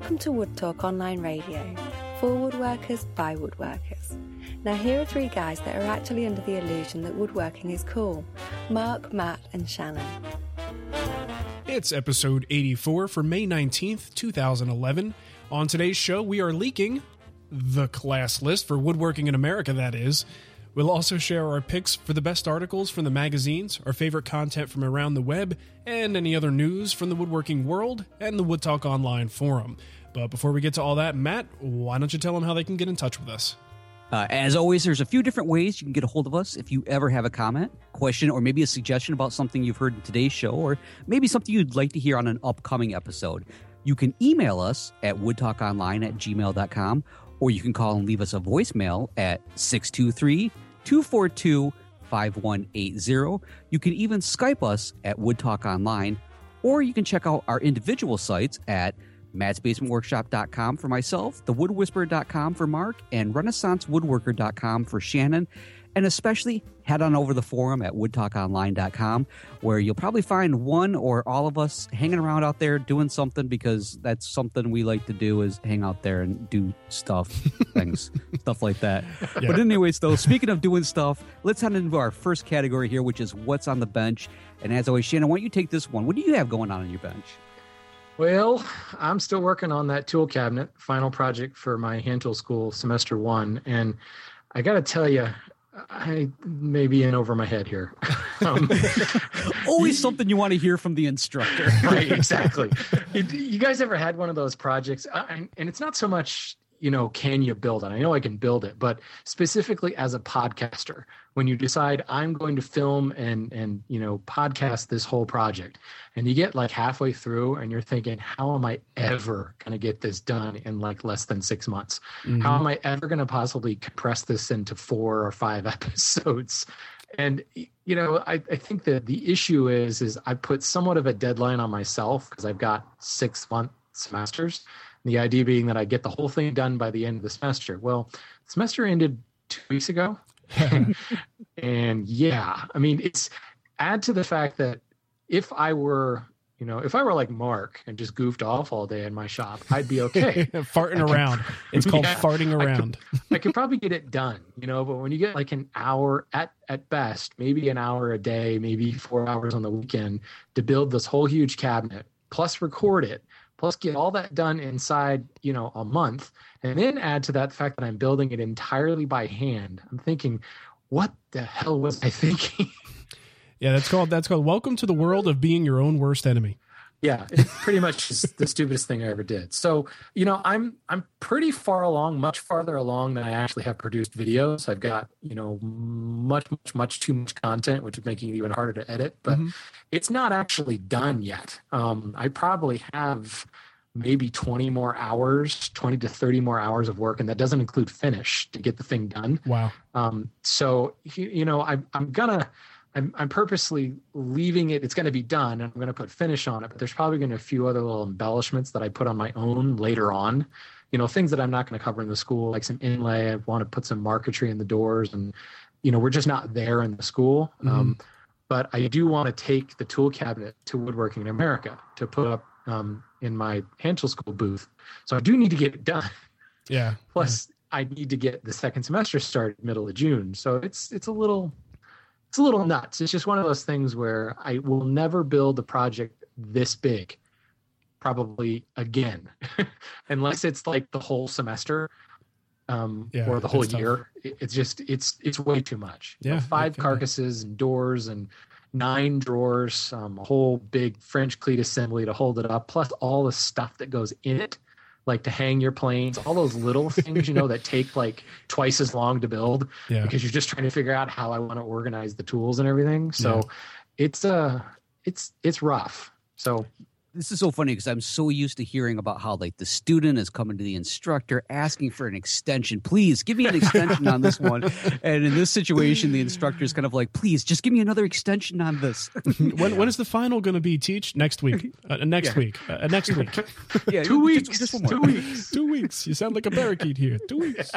Welcome to Wood Talk Online Radio for woodworkers by woodworkers. Now, here are three guys that are actually under the illusion that woodworking is cool Mark, Matt, and Shannon. It's episode 84 for May 19th, 2011. On today's show, we are leaking the class list for woodworking in America, that is. We'll also share our picks for the best articles from the magazines, our favorite content from around the web, and any other news from the woodworking world and the Wood Talk Online forum. But before we get to all that, Matt, why don't you tell them how they can get in touch with us? Uh, as always, there's a few different ways you can get a hold of us if you ever have a comment, question, or maybe a suggestion about something you've heard in today's show, or maybe something you'd like to hear on an upcoming episode. You can email us at woodtalkonline at gmail.com, or you can call and leave us a voicemail at 623 242 5180. You can even Skype us at Woodtalk Online, or you can check out our individual sites at mattsbasementworkshop.com for myself, thewoodwhisperer.com for Mark, and renaissancewoodworker.com for Shannon. And especially head on over the forum at woodtalkonline.com where you'll probably find one or all of us hanging around out there doing something because that's something we like to do is hang out there and do stuff, things, stuff like that. Yeah. But anyways, though, speaking of doing stuff, let's head into our first category here, which is what's on the bench. And as always, Shannon, why don't you take this one? What do you have going on on your bench? Well, I'm still working on that tool cabinet, final project for my hand tool school semester one. And I got to tell you, I may be in over my head here. um, Always something you want to hear from the instructor. right, exactly. You- guys ever had one of those projects? And it's not so much, you know, can you build it? I know I can build it, but specifically as a podcaster, when you decide I'm going to film and and you know podcast this whole project, and you get like halfway through and you're thinking, how am I ever going to get this done in like less than six months? How mm-hmm. am I ever going to possibly compress this into four or five episodes? And you know, I, I think that the issue is is I put somewhat of a deadline on myself because I've got six month semesters. The idea being that I get the whole thing done by the end of the semester. Well, the semester ended two weeks ago. and yeah, I mean, it's add to the fact that if I were, you know, if I were like Mark and just goofed off all day in my shop, I'd be okay. farting around. It's called Yeah, farting I around. I could probably get it done, you know, but when you get like an hour at at best, maybe an hour a day, maybe 4 hours on the weekend to build this whole huge cabinet, plus record it, plus get all that done inside, you know, a month, and then add to that the fact that I'm building it entirely by hand. I'm thinking, what the hell was I thinking? Yeah, that's called that's called Welcome to the World of Being Your Own Worst Enemy. Yeah it pretty much is the stupidest thing i ever did so you know i'm i'm pretty far along much farther along than i actually have produced videos i've got you know much much much too much content which is making it even harder to edit but Mhm. it's not actually done yet um i probably have maybe 20 more hours 20 to 30 more hours of work and that doesn't include finish to get the thing done Wow. um, so you, you know, I, I'm gonna, I'm, I'm purposely leaving it. It's going to be done, and I'm going to put finish on it. But there's probably going to be a few other little embellishments that I put on my own later on. You know, things that I'm not going to cover in the school, like some inlay. I want to put some marquetry in the doors, and you know, we're just not there in the school. Um, but I do want to take the tool cabinet to Woodworking in America to put up um, in my hand tool school booth. So I do need to get it done. Yeah. Plus, I need to get the second semester started middle of June, so it's it's a little it's a little nuts. It's just one of those things where I will never build a project this big, probably again, unless it's like the whole semester um, Yeah, or the whole it's tough. year. It's just it's it's way too much. You know, Yeah, five carcasses and doors and nine drawers, um, a whole big French cleat assembly to hold it up, plus all the stuff that goes in it, like to hang your planes, all those little things you know that take like twice as long to build Yeah. because you're just trying to figure out how I want to organize the tools and everything. So Yeah. it's uh it's it's rough. So this is so funny because I'm so used to hearing about how like the student is coming to the instructor asking for an extension. Please give me an extension on this one. And in this situation, the instructor is kind of like, please just give me another extension on this. when when is the final going to be? Teach next week. Uh, next week. Uh, next week. yeah, two weeks, just more. two weeks. Two weeks. You sound like a parakeet here. Two weeks.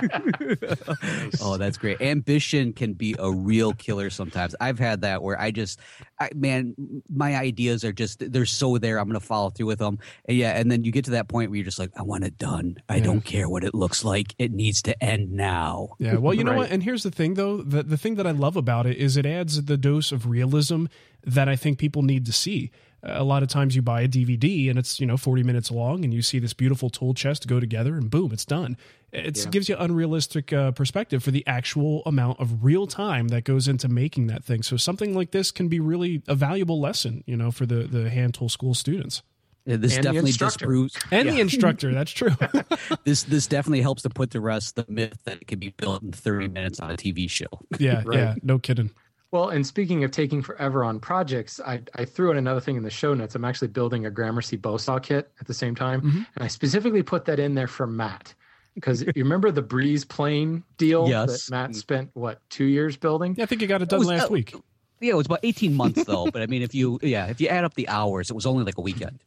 Oh, that's great. Ambition can be a real killer sometimes. I've had that where I just, I, man, my ideas are just, they're so there. I'm to follow through with them. And yeah. And then you get to that point where you're just like, I want it done. I Yeah. don't care what it looks like. It needs to end now. Yeah. Well, you know Right. what? And here's the thing, though. The the thing that I love about it is it adds the dose of realism that I think people need to see. A lot of times you buy a DVD and it's you know 40 minutes long, and you see this beautiful tool chest go together, and boom, it's done. It Yeah. gives you unrealistic uh, perspective for the actual amount of real time that goes into making that thing. So something like this can be really a valuable lesson, you know, for the the hand tool school students Yeah, This And the definitely instructor. disproves. and yeah. the instructor. That's true. this this definitely helps to put to rest the myth that it can be built in 30 minutes on a TV show. yeah. Right. Yeah. No kidding. Well, and speaking of taking forever on projects, I, I threw in another thing in the show notes. I'm actually building a Gramercy bow saw kit at the same time. Mm-hmm. And I specifically put that in there for Matt. Because you remember the Breeze plane deal Yes. that Matt spent, what, two years building? Yeah, I think you got it done was- last oh, week. Yeah, it was about 18 months though. but I mean, if you yeah, if you add up the hours, it was only like a weekend.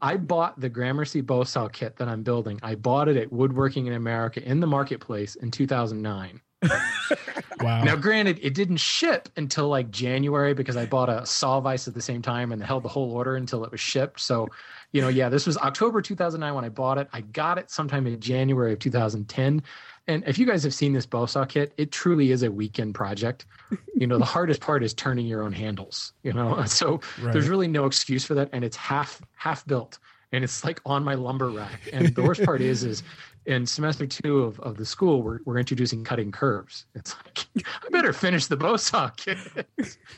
I bought the Gramercy bow saw kit that I'm building. I bought it at Woodworking in America in the marketplace in 2009. Wow. Now, granted, it didn't ship until like January because I bought a saw vise at the same time and held the whole order until it was shipped. So, you know, yeah, this was October 2009 when I bought it. I got it sometime in January of 2010. And if you guys have seen this bow saw kit, it truly is a weekend project. You know, the hardest part is turning your own handles. You know, so Right. there's really no excuse for that, and it's half half built, and it's like on my lumber rack. And the worst part is, is in semester two of, of the school, we're, we're introducing cutting curves. It's like, I better finish the bow saw kit.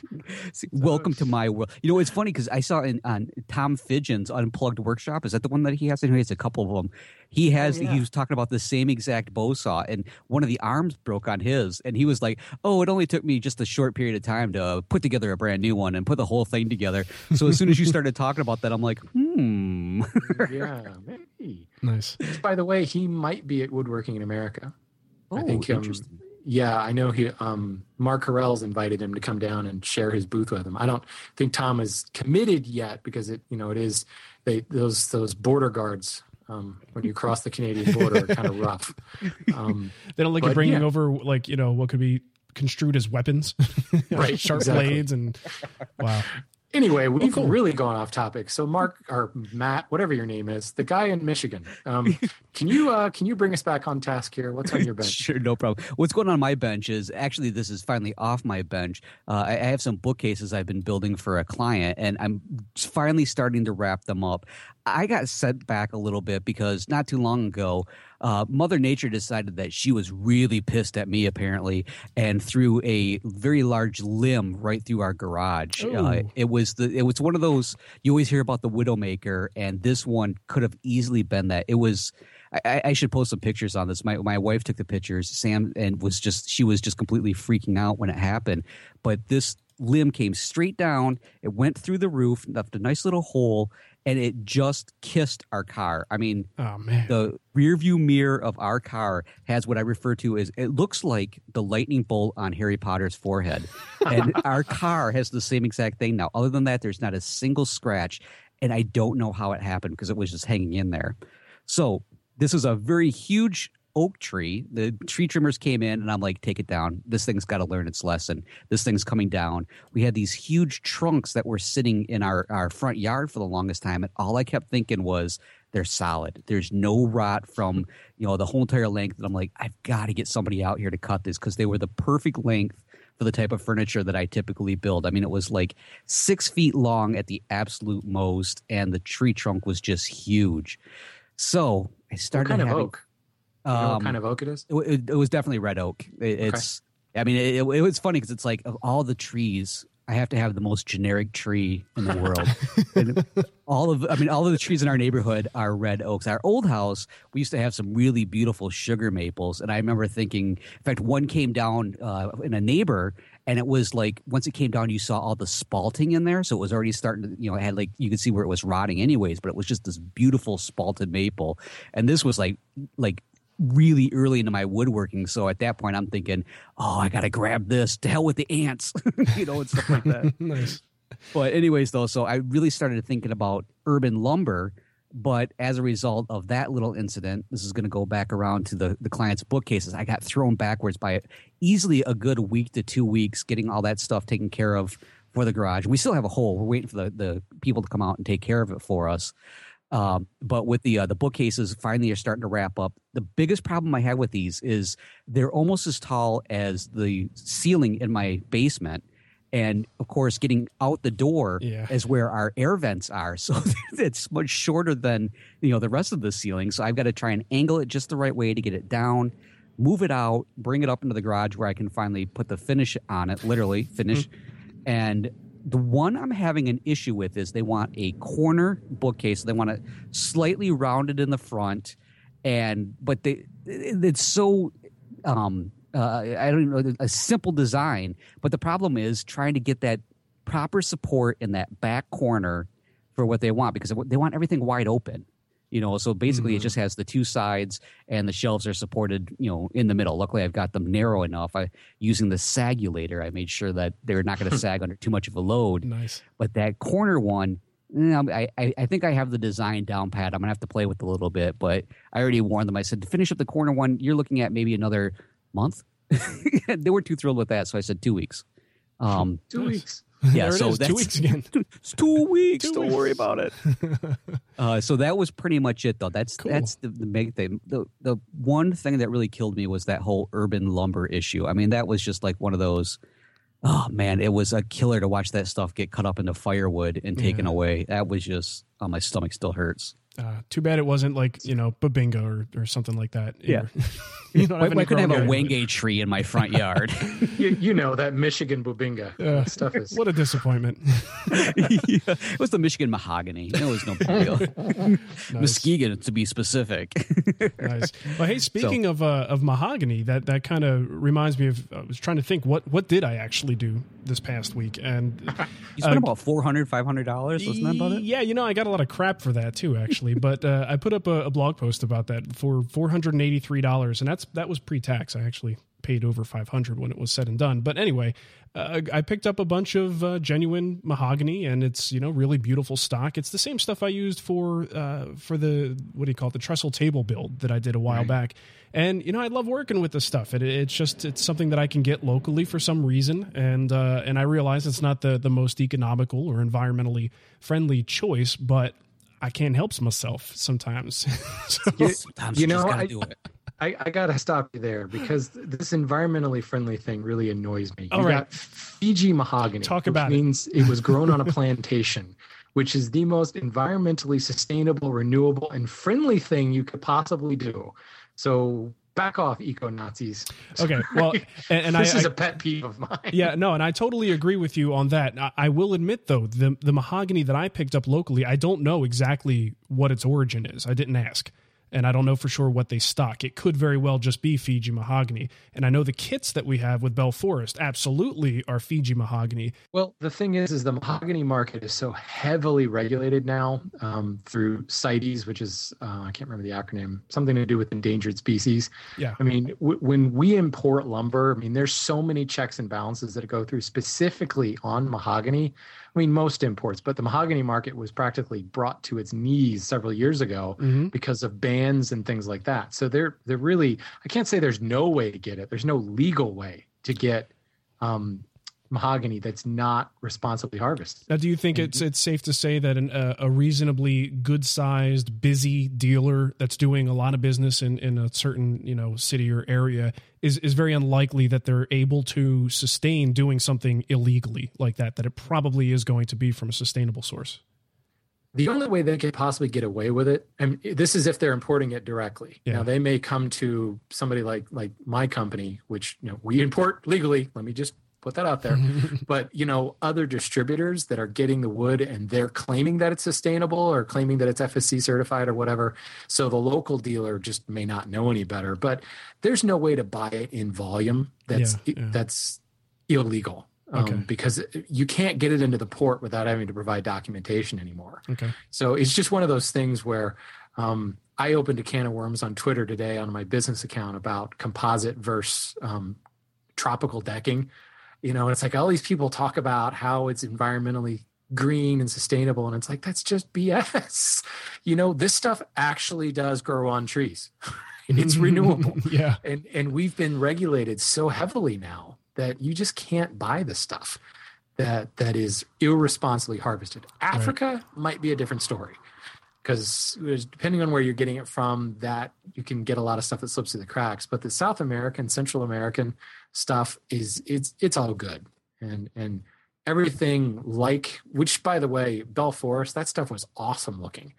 Welcome to my world. You know, it's funny because I saw in on Tom Fidgen's Unplugged Workshop. Is that the one that he has? And he has a couple of them. He has. yeah. He was talking about the same exact bow saw, and one of the arms broke on his, and he was like, "Oh, it only took me just a short period of time to put together a brand new one and put the whole thing together." So as soon as you started talking about that, I'm like, "Hmm." yeah, maybe. Nice. By the way, he might be at Woodworking in America. Oh, I think um, interesting. yeah, I know he um Mark Harrell's invited him to come down and share his booth with him. I don't think Tom is committed yet because it you know it is they those those border guards um when you cross the Canadian border are kind of rough. Um They don't like you But, bringing yeah. over like you know what could be construed as weapons, Right, Sharp exactly. blades and wow. Anyway, we've cool. really gone off topic. So Mark or Matt, whatever your name is, the guy in Michigan. Um can you uh can you bring us back on task here? What's on your bench? Sure, no problem. What's going on my bench is actually this is finally off my bench. Uh, I, I have some bookcases I've been building for a client, and I'm finally starting to wrap them up. I got set back a little bit because not too long ago, uh, Mother Nature decided that she was really pissed at me, apparently, and threw a very large limb right through our garage. Uh, it was the it was one of those you always hear about the Widowmaker, and this one could have easily been that. It was. I, I should post some pictures on this. My my wife took the pictures, Sam, and was just she was just completely freaking out when it happened. But this limb came straight down. It went through the roof, left a nice little hole, and it just kissed our car. I mean, Oh man. the rear view mirror of our car has what I refer to as it looks like the lightning bolt on Harry Potter's forehead. and our car has the same exact thing now. Other than that, there's not a single scratch. And I don't know how it happened because it was just hanging in there. So this is a very huge oak tree. The tree trimmers came in and I'm like, take it down. This thing's got to learn its lesson. This thing's coming down. We had these huge trunks that were sitting in our, our front yard for the longest time. And all I kept thinking was, they're solid. There's no rot from, you know, the whole entire length. And I'm like, I've got to get somebody out here to cut this because they were the perfect length for the type of furniture that I typically build. I mean, it was like six feet long at the absolute most, and the tree trunk was just huge. So I started what kind having, of oak? You know Um, what kind of oak it is? it, it, it was definitely red oak. It, It's, I mean, it, was funny because it's like of all the trees, I have to have the most generic tree in the world. and all of, I mean, all of the trees in our neighborhood are red oaks. Our old house, we used to have some really beautiful sugar maples, and I remember thinking, in fact, one came down uh, in a neighbor. And it was like once it came down, you saw all the spalting in there, so it was already starting to, you know, it had like you could see where it was rotting, anyways. But it was just this beautiful spalted maple, and this was like like really early into my woodworking. So at that point, I'm thinking, oh, I got to grab this. To hell with the ants, you know, and stuff like that. nice. but anyways, though, so I really started thinking about urban lumber. But as a result of that little incident, this is going to go back around to the, the client's bookcases. I got thrown backwards by it. easily a good week to two weeks getting all that stuff taken care of for the garage. We still have a hole. We're waiting for the, the people to come out and take care of it for us. Um, but with the uh, the bookcases finally are starting to wrap up. The biggest problem I have with these is they're almost as tall as the ceiling in my basement, and of course, getting out the door Yeah. is where our air vents are. So it's much shorter than you know the rest of the ceiling. So I've got to try and angle it just the right way to get it down, move it out, bring it up into the garage where I can finally put the finish on it, literally finish. And the one I'm having an issue with is they want a corner bookcase. They want it slightly rounded in the front, and but they it's so um uh, I don't know a simple design. But the problem is trying to get that proper support in that back corner for what they want because they want everything wide open. You know, so basically it just has the two sides and the shelves are supported, you know, in the middle. Luckily I've got them narrow enough. I using the sagulator, I made sure that they're not going to sag under too much of a load. Nice. But that corner one, eh, I, I, I think I have the design down pat. I'm gonna have to play with it a little bit, but I already warned them. I said to finish up the corner one, you're looking at maybe another month. they weren't too thrilled with that, so I said two weeks. Um, Two weeks. yeah, there it so is, that's two weeks again. it's two weeks. Two Don't worry about it. uh, so that was pretty much it, though. That's Cool. that's the, the big thing. The the one thing that really killed me was that whole urban lumber issue. I mean, that was just like one of those. Oh man, it was a killer to watch that stuff get cut up into firewood and taken Yeah. away. That was just, oh, my stomach still hurts. Uh, too bad it wasn't like you know Bubinga or, or something like that. Yeah. you don't Why, have why any couldn't I have a grown- wenge tree in my front yard? You, you know that Michigan bubinga Uh, stuff is. What a disappointment. yeah. It was the Michigan mahogany. It was no big deal. Muskegon, to be specific. nice. Well, hey, speaking of uh, of mahogany, that that kind of reminds me of. I was trying to think what what did I actually do this past week, and You spent Uh, about $400, $500, wasn't that about it? Yeah, you know, I got a lot of crap for that too, actually. But uh, I put up a, a blog post about that for four hundred and eighty three dollars, and that's that was pre tax. I actually paid over five hundred when it was said and done. But anyway, uh, I picked up a bunch of uh, genuine mahogany, and it's you know really beautiful stock. It's the same stuff I used for uh, for the what do you call it the trestle table build that I did a while back. And you know, I love working with this stuff. It, it's just it's something that I can get locally for some reason, and uh, and I realize it's not the the most economical or environmentally friendly choice, but I can't help myself sometimes. so, You- Sometimes you you, just know, gotta I- do it. I, I gotta stop you there because this environmentally friendly thing really annoys me. All you right. got Fiji mahogany, Talk which about it. means it. was grown on a plantation, which is the most environmentally sustainable, renewable, and friendly thing you could possibly do. So back off, eco Nazis. okay, well, and, and I, this is I- a pet peeve of mine. yeah, no, and I totally agree with you on that. I, I will admit, though, the the mahogany that I picked up locally, I don't know exactly what its origin is. I didn't ask, and I don't know for sure what they stock. It could very well just be Fiji mahogany, and I know the kits that we have with Bell Forest absolutely are Fiji mahogany. Well, the thing is, is the mahogany market is so heavily regulated now um, through CITES, which is uh, I can't remember the acronym, something to do with endangered species. Yeah, I mean, w- when we import lumber, I mean, there's so many checks and balances that go through specifically on mahogany. I mean, most imports, but the mahogany market was practically brought to its knees several years ago Mhm. because of bans and things like that. So they're they're really I can't say there's no way to get it. There's no legal way to get um, mahogany that's not responsibly harvested. Now, do you think it's it's safe to say that an, uh, a reasonably good sized, busy dealer that's doing a lot of business in, in a certain you know city or area is is very unlikely that they're able to sustain doing something illegally like that? That it probably is going to be from a sustainable source. The only way they could possibly get away with it, and this is if they're importing it directly. Yeah. Now they may come to somebody like like my company, which you know we import legally. Let me just put that out there. but you know, other distributors that are getting the wood and they're claiming that it's sustainable or claiming that it's FSC certified or whatever. So the local dealer just may not know any better. But there's no way to buy it in volume. That's Yeah, yeah. that's illegal. Um, Okay. because you can't get it into the port without having to provide documentation anymore. Okay. So it's just one of those things where um, I opened a can of worms on Twitter today on my business account about composite versus um, tropical decking. You know, it's like all these people talk about how it's environmentally green and sustainable, and it's like that's just BS. You know, this stuff actually does grow on trees. And it's mm-hmm. renewable yeah. and and we've been regulated so heavily now that you just can't buy the stuff that that is irresponsibly harvested. Africa might be a different story because depending on where you're getting it from, that you can get a lot of stuff that slips through the cracks. But the South American, Central American stuff is it's it's all good and and everything like which by the way, Bell Forest, that stuff was awesome looking.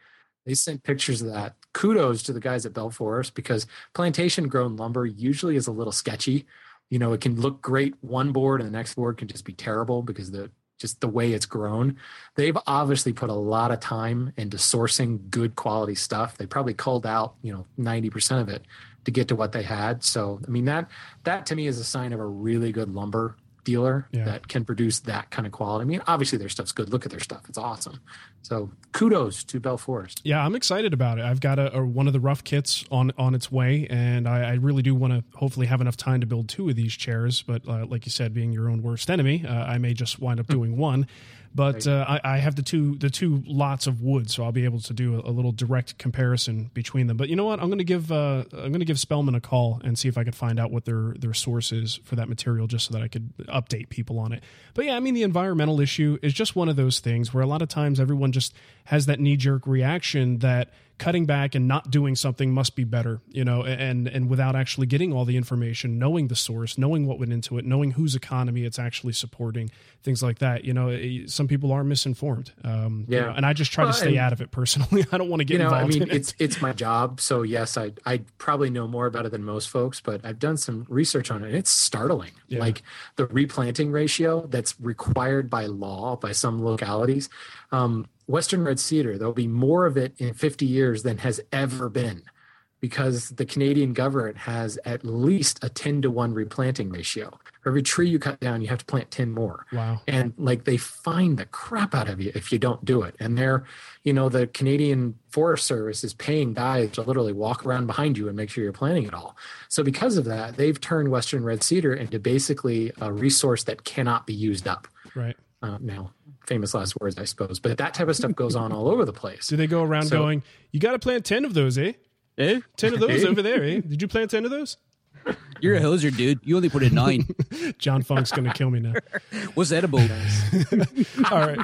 They sent pictures of that. Kudos to the guys at Bell Forest because plantation grown lumber usually is a little sketchy. You know, it can look great one board and the next board can just be terrible because the just the way it's grown. They've obviously put a lot of time into sourcing good quality stuff. They probably culled out, you know, 90% of it to get to what they had. So, I mean, that that to me is a sign of a really good lumber dealer Yeah. that can produce that kind of quality. I mean, obviously their stuff's good. Look at their stuff. It's awesome. So, kudos to Bell Forest. Yeah, I'm excited about it. I've got a, a one of the rough kits on on its way, and I, I really do want to hopefully have enough time to build two of these chairs. But uh, like you said, being your own worst enemy, uh, I may just wind up doing one. But uh, I, I have the two the two lots of wood, so I'll be able to do a, a little direct comparison between them. But you know what? I'm going to give uh, I'm going to give Spellman a call and see if I could find out what their their source is for that material, just so that I could update people on it. But yeah, I mean the environmental issue is just one of those things where a lot of times everyone just has that knee jerk reaction that cutting back and not doing something must be better, you know, and and without actually getting all the information, knowing the source, knowing what went into it, knowing whose economy it's actually supporting, things like that. You know, eh, some people are misinformed. Um, you Yeah. know, and I just try Well, to stay and- out of it personally. I don't want to get involved. you know, I mean, in it. it's it's my job, so yes, I I probably know more about it than most folks, but I've done some research on it. and It's startling, Yeah. like the replanting ratio that's required by law by some localities. Um, Western red cedar, there'll be more of it in 50 years than has ever been, because the Canadian government has at least a 10 to one replanting ratio. For every tree you cut down, you have to plant 10 more wow. and like they find the crap out of you if you don't do it and they're you know the canadian forest service is paying guys to literally walk around behind you and make sure you're planting it all so because of that they've turned western red cedar into basically a resource that cannot be used up Right. uh, now famous last words i suppose but that type of stuff goes on all over the place Do they go around So- going, you got to plant 10 of those, eh? Eh? 10 of those over there, eh? Did you plant 10 of those? You're a hoser, dude. You only put in nine. John Funk's going to kill me now. What's edible? All right.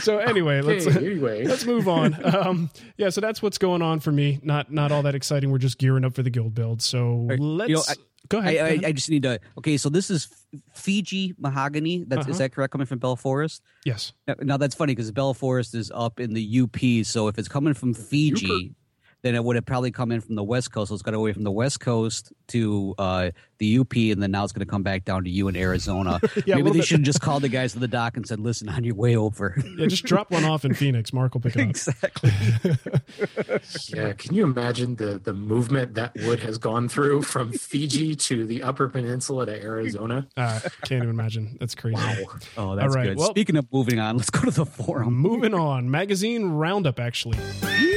So anyway, let's Okay, anyway let's move on. Um, yeah, so that's what's going on for me. Not not all that exciting. We're just gearing up for the guild build. So let's You know, I- go ahead. I, go I, ahead. I just need to. Okay, so this is Fiji mahogany. That's Uh-huh. is that correct? Coming from Bell Forest. yes. Now- Now that's funny because Bell Forest is up in the UP. So if it's coming from Fiji, then it would have probably come in from the West Coast. So it's got away from the West Coast to uh, the UP, and then now it's going to come back down to you in Arizona. Yeah, Maybe they bit- should just call the guys at the dock and said, "Listen, on your way over." Yeah, just drop one off in Phoenix. Mark will pick it up. exactly. yeah can you imagine the the movement that wood has gone through from fiji to the upper peninsula to arizona Uh, can't even imagine. That's crazy. Oh, that's right, good. well- Speaking of moving on, let's go to the forum. Moving on. Magazine roundup, actually.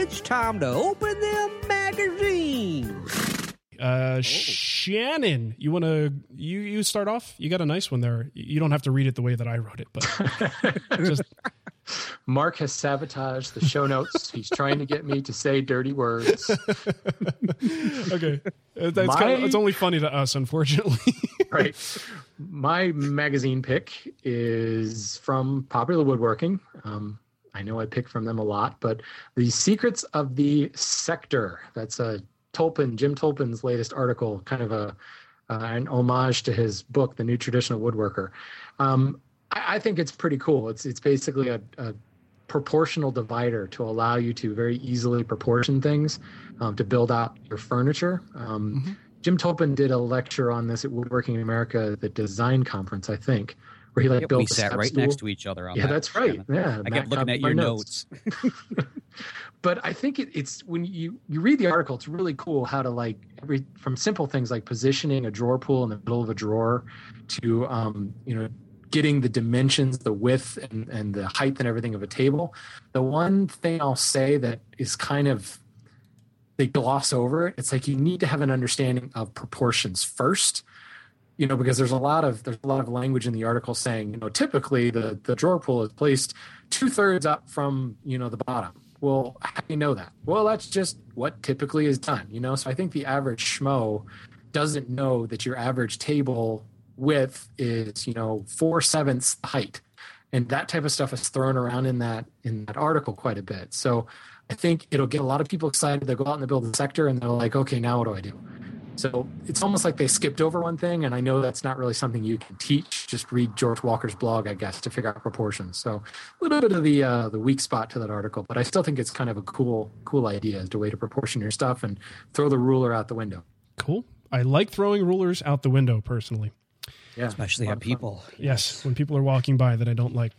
Yeehaw! It's time to open them magazines. Uh, Shannon, you want to you you start off? You got a nice one there. You don't have to read it the way that I wrote it, but just Mark has sabotaged the show notes. He's trying to get me to say dirty words. okay. It's, it's, My- kind of, it's only funny to us, unfortunately. right. My magazine pick is from Popular Woodworking. Um, I know I pick from them a lot, but the Secrets of the Sector. That's a Tolpin, Jim Tolpin's latest article, kind of a uh, an homage to his book, The New Traditional Woodworker. Um, I, I, think it's pretty cool. It's it's basically a, a, proportional divider to allow you to very easily proportion things um, to build out your furniture. Um, mm-hmm. Jim Tolpin did a lecture on this at Woodworking in America, the design conference, I think, where he like built. We sat right stool. next to each other. yeah, that. that's right. Yeah, I kept looking at your notes. notes. but I think it, it's when you you read the article, it's really cool how to like every from simple things like positioning a drawer pull in the middle of a drawer to um, you know getting the dimensions, the width and, and the height and everything of a table. The one thing I'll say that is kind of they gloss over it. It's like you need to have an understanding of proportions first you know because there's a lot of there's a lot of language in the article saying you know typically the the drawer pull is placed two thirds up from you know the bottom. Well how do you know that? Well that's just what typically is done you know? So i think the average schmo doesn't know that your average table width is you know four sevenths height. And that type of stuff is thrown around in that in that article quite a bit. So i think it'll get a lot of people excited. They go out and in the building sector and they're like okay now what do i do so it's almost like they skipped over one thing, and I know that's not really something you can teach. Just read George Walker's blog, I guess, to figure out proportions. So a little bit of the uh, the weak spot to that article, but I still think it's kind of a cool cool idea as to way to proportion your stuff and throw the ruler out the window. Cool. I like throwing rulers out the window personally. Yeah, especially at people. Yes, when people are walking by that I don't like.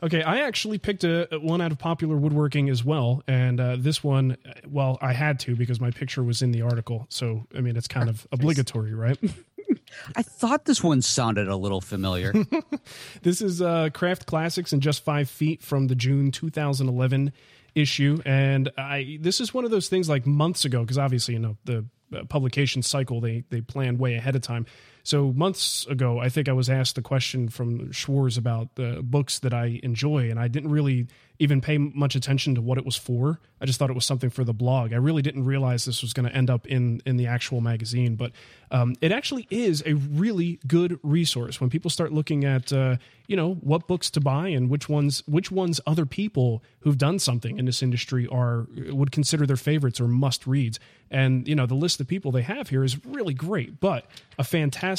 Okay, I actually picked a, one out of popular woodworking as well, and uh, this one, well, I had to because my picture was in the article. So, I mean, it's kind of obligatory, right? I thought this one sounded a little familiar. this is uh, Craft Classics in just five feet from the June 2011 issue, and I this is one of those things like months ago because obviously you know the uh, publication cycle they they plan way ahead of time. So months ago, I think I was asked a question from Schwarz about the books that I enjoy, and I didn't really even pay much attention to what it was for. I just thought it was something for the blog. I really didn't realize this was going to end up in in the actual magazine, but um, it actually is a really good resource when people start looking at uh, you know what books to buy and which ones which ones other people who've done something in this industry are would consider their favorites or must reads. And you know the list of people they have here is really great, but a fantastic,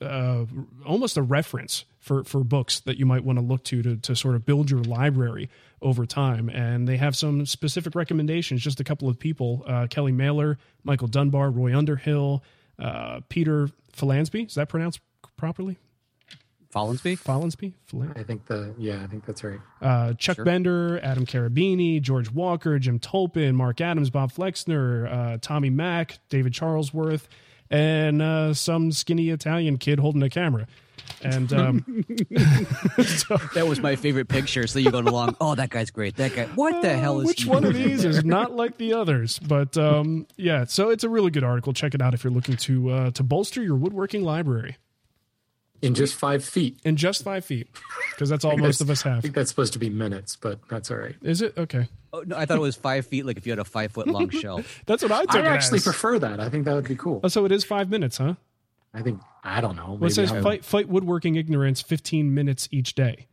uh, almost a reference for for books that you might want to look to, to to sort of build your library over time. And they have some specific recommendations. Just a couple of people: uh, Kelly Mehler, Michael Dunbar, Roy Underhill, uh, Peter Follansbee. Is that pronounced properly? Follansbee? Follansbee? I think the yeah, I think that's right. Uh, Chuck sure. Bender, Adam Cherubini, George Walker, Jim Tolpin, Mark Adams, Bob Flexner, uh, Tommy Mac, David Charlesworth, and uh, some skinny Italian kid holding a camera. And um, so, that was my favorite picture. So you're going along. Oh, that guy's great. That guy. What the hell is? Which one of these is not like the others? But um, yeah, so it's a really good article. Check it out if you're looking to uh, to bolster your woodworking library in just five feet. In just five feet, because that's all most of us have. I think that's supposed to be minutes, but that's all right. Is it okay? Oh, no, I thought it was five feet, like if you had a five foot long shelf. that's what I took. I actually as. prefer that. I think that would be cool. Oh, so it is five minutes, huh? I think I don't know. Well, it says fight, fight woodworking ignorance, fifteen minutes each day.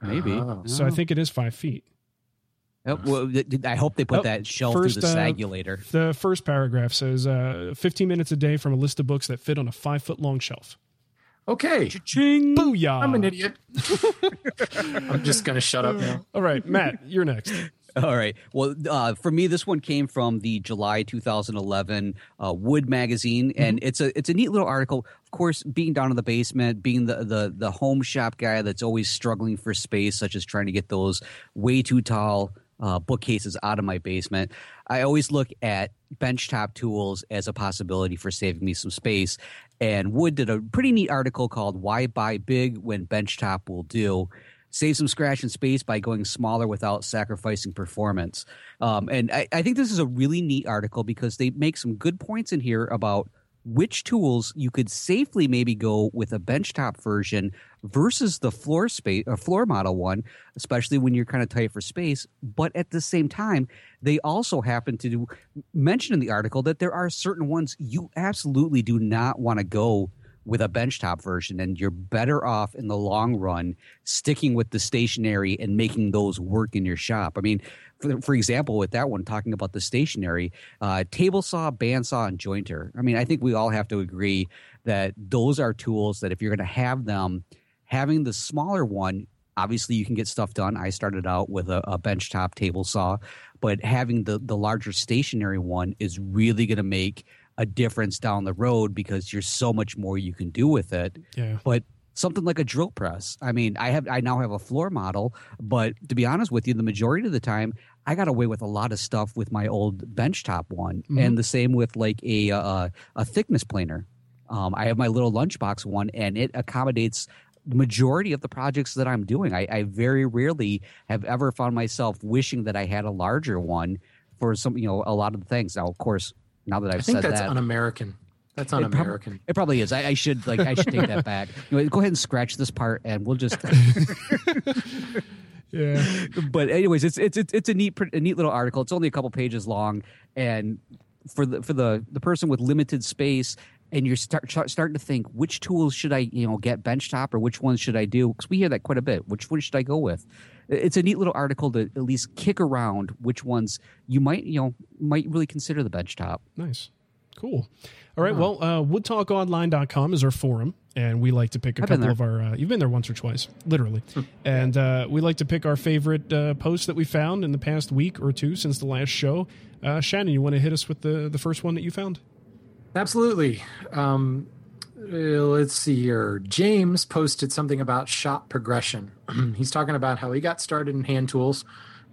Maybe. Oh. So I think it is five feet. Oh, well, I hope they put oh, that shelf first, through the sagulator. Uh, the first paragraph says uh, 15 minutes a day from a list of books that fit on a five foot long shelf. Okay. Cha-ching. Booyah. I'm an idiot. I'm just going to shut up now. All right, Matt, you're next. All right. Well, uh, for me, this one came from the July 2011 uh, Wood magazine, and mm-hmm. it's a it's a neat little article. Of course, being down in the basement, being the, the the home shop guy that's always struggling for space, such as trying to get those way too tall uh, bookcases out of my basement. I always look at benchtop tools as a possibility for saving me some space. And Wood did a pretty neat article called "Why Buy Big When Benchtop Will Do." Save some scratch and space by going smaller without sacrificing performance. Um, and I, I think this is a really neat article because they make some good points in here about which tools you could safely maybe go with a benchtop version versus the floor space or floor model one, especially when you're kind of tight for space. But at the same time, they also happen to do, mention in the article that there are certain ones you absolutely do not want to go with a benchtop version, and you're better off in the long run sticking with the stationary and making those work in your shop. I mean, for, for example, with that one, talking about the stationary, uh, table saw, bandsaw, and jointer. I mean, I think we all have to agree that those are tools that if you're going to have them, having the smaller one obviously you can get stuff done. I started out with a, a benchtop table saw, but having the the larger stationary one is really going to make a difference down the road because there's so much more you can do with it. Yeah. But something like a drill press. I mean, I have I now have a floor model, but to be honest with you, the majority of the time I got away with a lot of stuff with my old benchtop one, mm-hmm. and the same with like a a, a thickness planer. Um, I have my little lunchbox one, and it accommodates the majority of the projects that I'm doing. I, I very rarely have ever found myself wishing that I had a larger one for some, you know, a lot of the things. Now, of course, now that I've I think said that's that, un-American. That's un-American. It, prob- it probably is. I, I, should like I should take that back. You know, go ahead and scratch this part, and we'll just. yeah. But anyways, it's it's it's it's a neat a neat little article. It's only a couple pages long, and for the for the the person with limited space and you're start, start, starting to think which tools should I you know get benchtop or which ones should I do because we hear that quite a bit. Which one should I go with? It's a neat little article to at least kick around which ones you might you know might really consider the benchtop. Nice, cool. All right, well, uh, woodtalkonline.com is our forum, and we like to pick a I've couple of our. Uh, you've been there once or twice, literally, and uh, we like to pick our favorite uh, posts that we found in the past week or two since the last show. Uh, Shannon, you want to hit us with the the first one that you found? Absolutely. Um, uh, let's see here. James posted something about shop progression. He's talking about how he got started in hand tools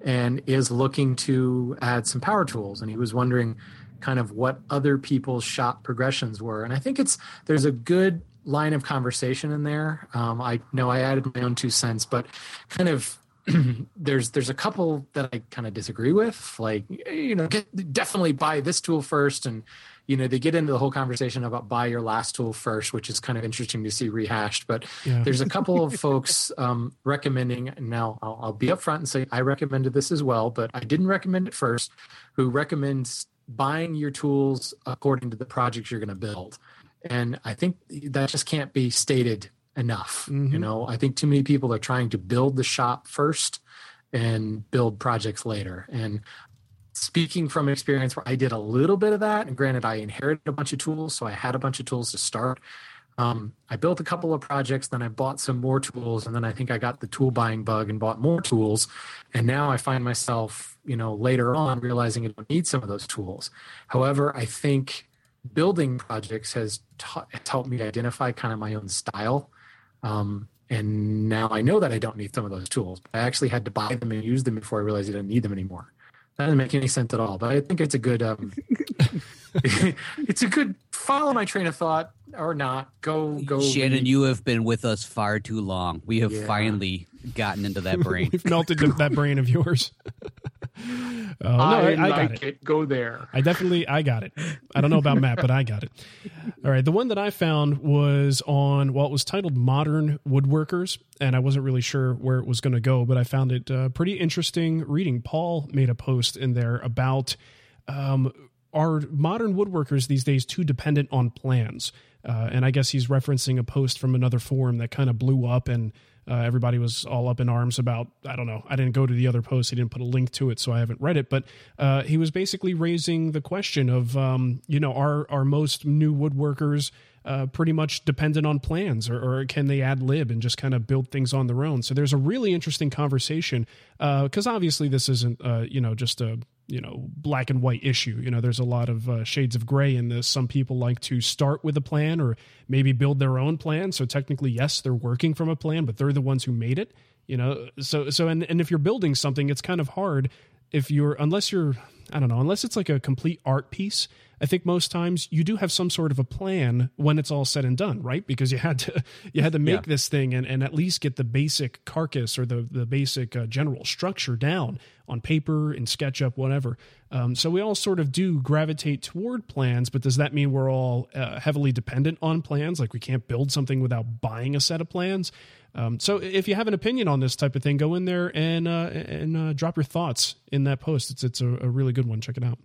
and is looking to add some power tools. And he was wondering kind of what other people's shop progressions were. And I think it's there's a good line of conversation in there. Um, I know I added my own two cents, but kind of there's there's a couple that I kind of disagree with. Like you know, get, definitely buy this tool first and you know they get into the whole conversation about buy your last tool first which is kind of interesting to see rehashed but yeah. there's a couple of folks um, recommending now I'll, I'll be upfront and say i recommended this as well but i didn't recommend it first who recommends buying your tools according to the projects you're going to build and i think that just can't be stated enough mm-hmm. you know i think too many people are trying to build the shop first and build projects later. And speaking from experience where I did a little bit of that, and granted, I inherited a bunch of tools, so I had a bunch of tools to start. Um, I built a couple of projects, then I bought some more tools, and then I think I got the tool buying bug and bought more tools. And now I find myself, you know, later on realizing I don't need some of those tools. However, I think building projects has, ta- has helped me identify kind of my own style. Um, and now I know that I don't need some of those tools. I actually had to buy them and use them before I realized I didn't need them anymore. That doesn't make any sense at all. But I think it's a good um, it's a good follow my train of thought or not. Go go. Shannon, read. you have been with us far too long. We have yeah. finally gotten into that brain. We've melted that brain of yours. Uh, no, I, I, I like it. it. Go there. I definitely, I got it. I don't know about Matt, but I got it. All right. The one that I found was on, well, it was titled Modern Woodworkers, and I wasn't really sure where it was going to go, but I found it uh, pretty interesting reading. Paul made a post in there about um, are modern woodworkers these days too dependent on plans? Uh, and I guess he's referencing a post from another forum that kind of blew up and uh, everybody was all up in arms about. I don't know. I didn't go to the other post. He didn't put a link to it, so I haven't read it. But uh, he was basically raising the question of, um, you know, are are most new woodworkers uh, pretty much dependent on plans, or, or, can they ad lib and just kind of build things on their own? So there's a really interesting conversation because uh, obviously this isn't, uh, you know, just a you know black and white issue. You know there's a lot of uh, shades of gray in this. Some people like to start with a plan or maybe build their own plan. So technically yes they're working from a plan but they're the ones who made it you know? So so and, and if you're building something it's kind of hard if you're unless you're i don't know unless it's like a complete art piece I think most times you do have some sort of a plan when it's all said and done, right? Because you had to you had to make yeah. this thing and, and at least get the basic carcass or the the basic uh, general structure down on paper in SketchUp, whatever. Um, so we all sort of do gravitate toward plans, but does that mean we're all uh, heavily dependent on plans? Like we can't build something without buying a set of plans? Um, so if you have an opinion on this type of thing, go in there and uh, and uh, drop your thoughts in that post. It's it's a, a really good one. Check it out.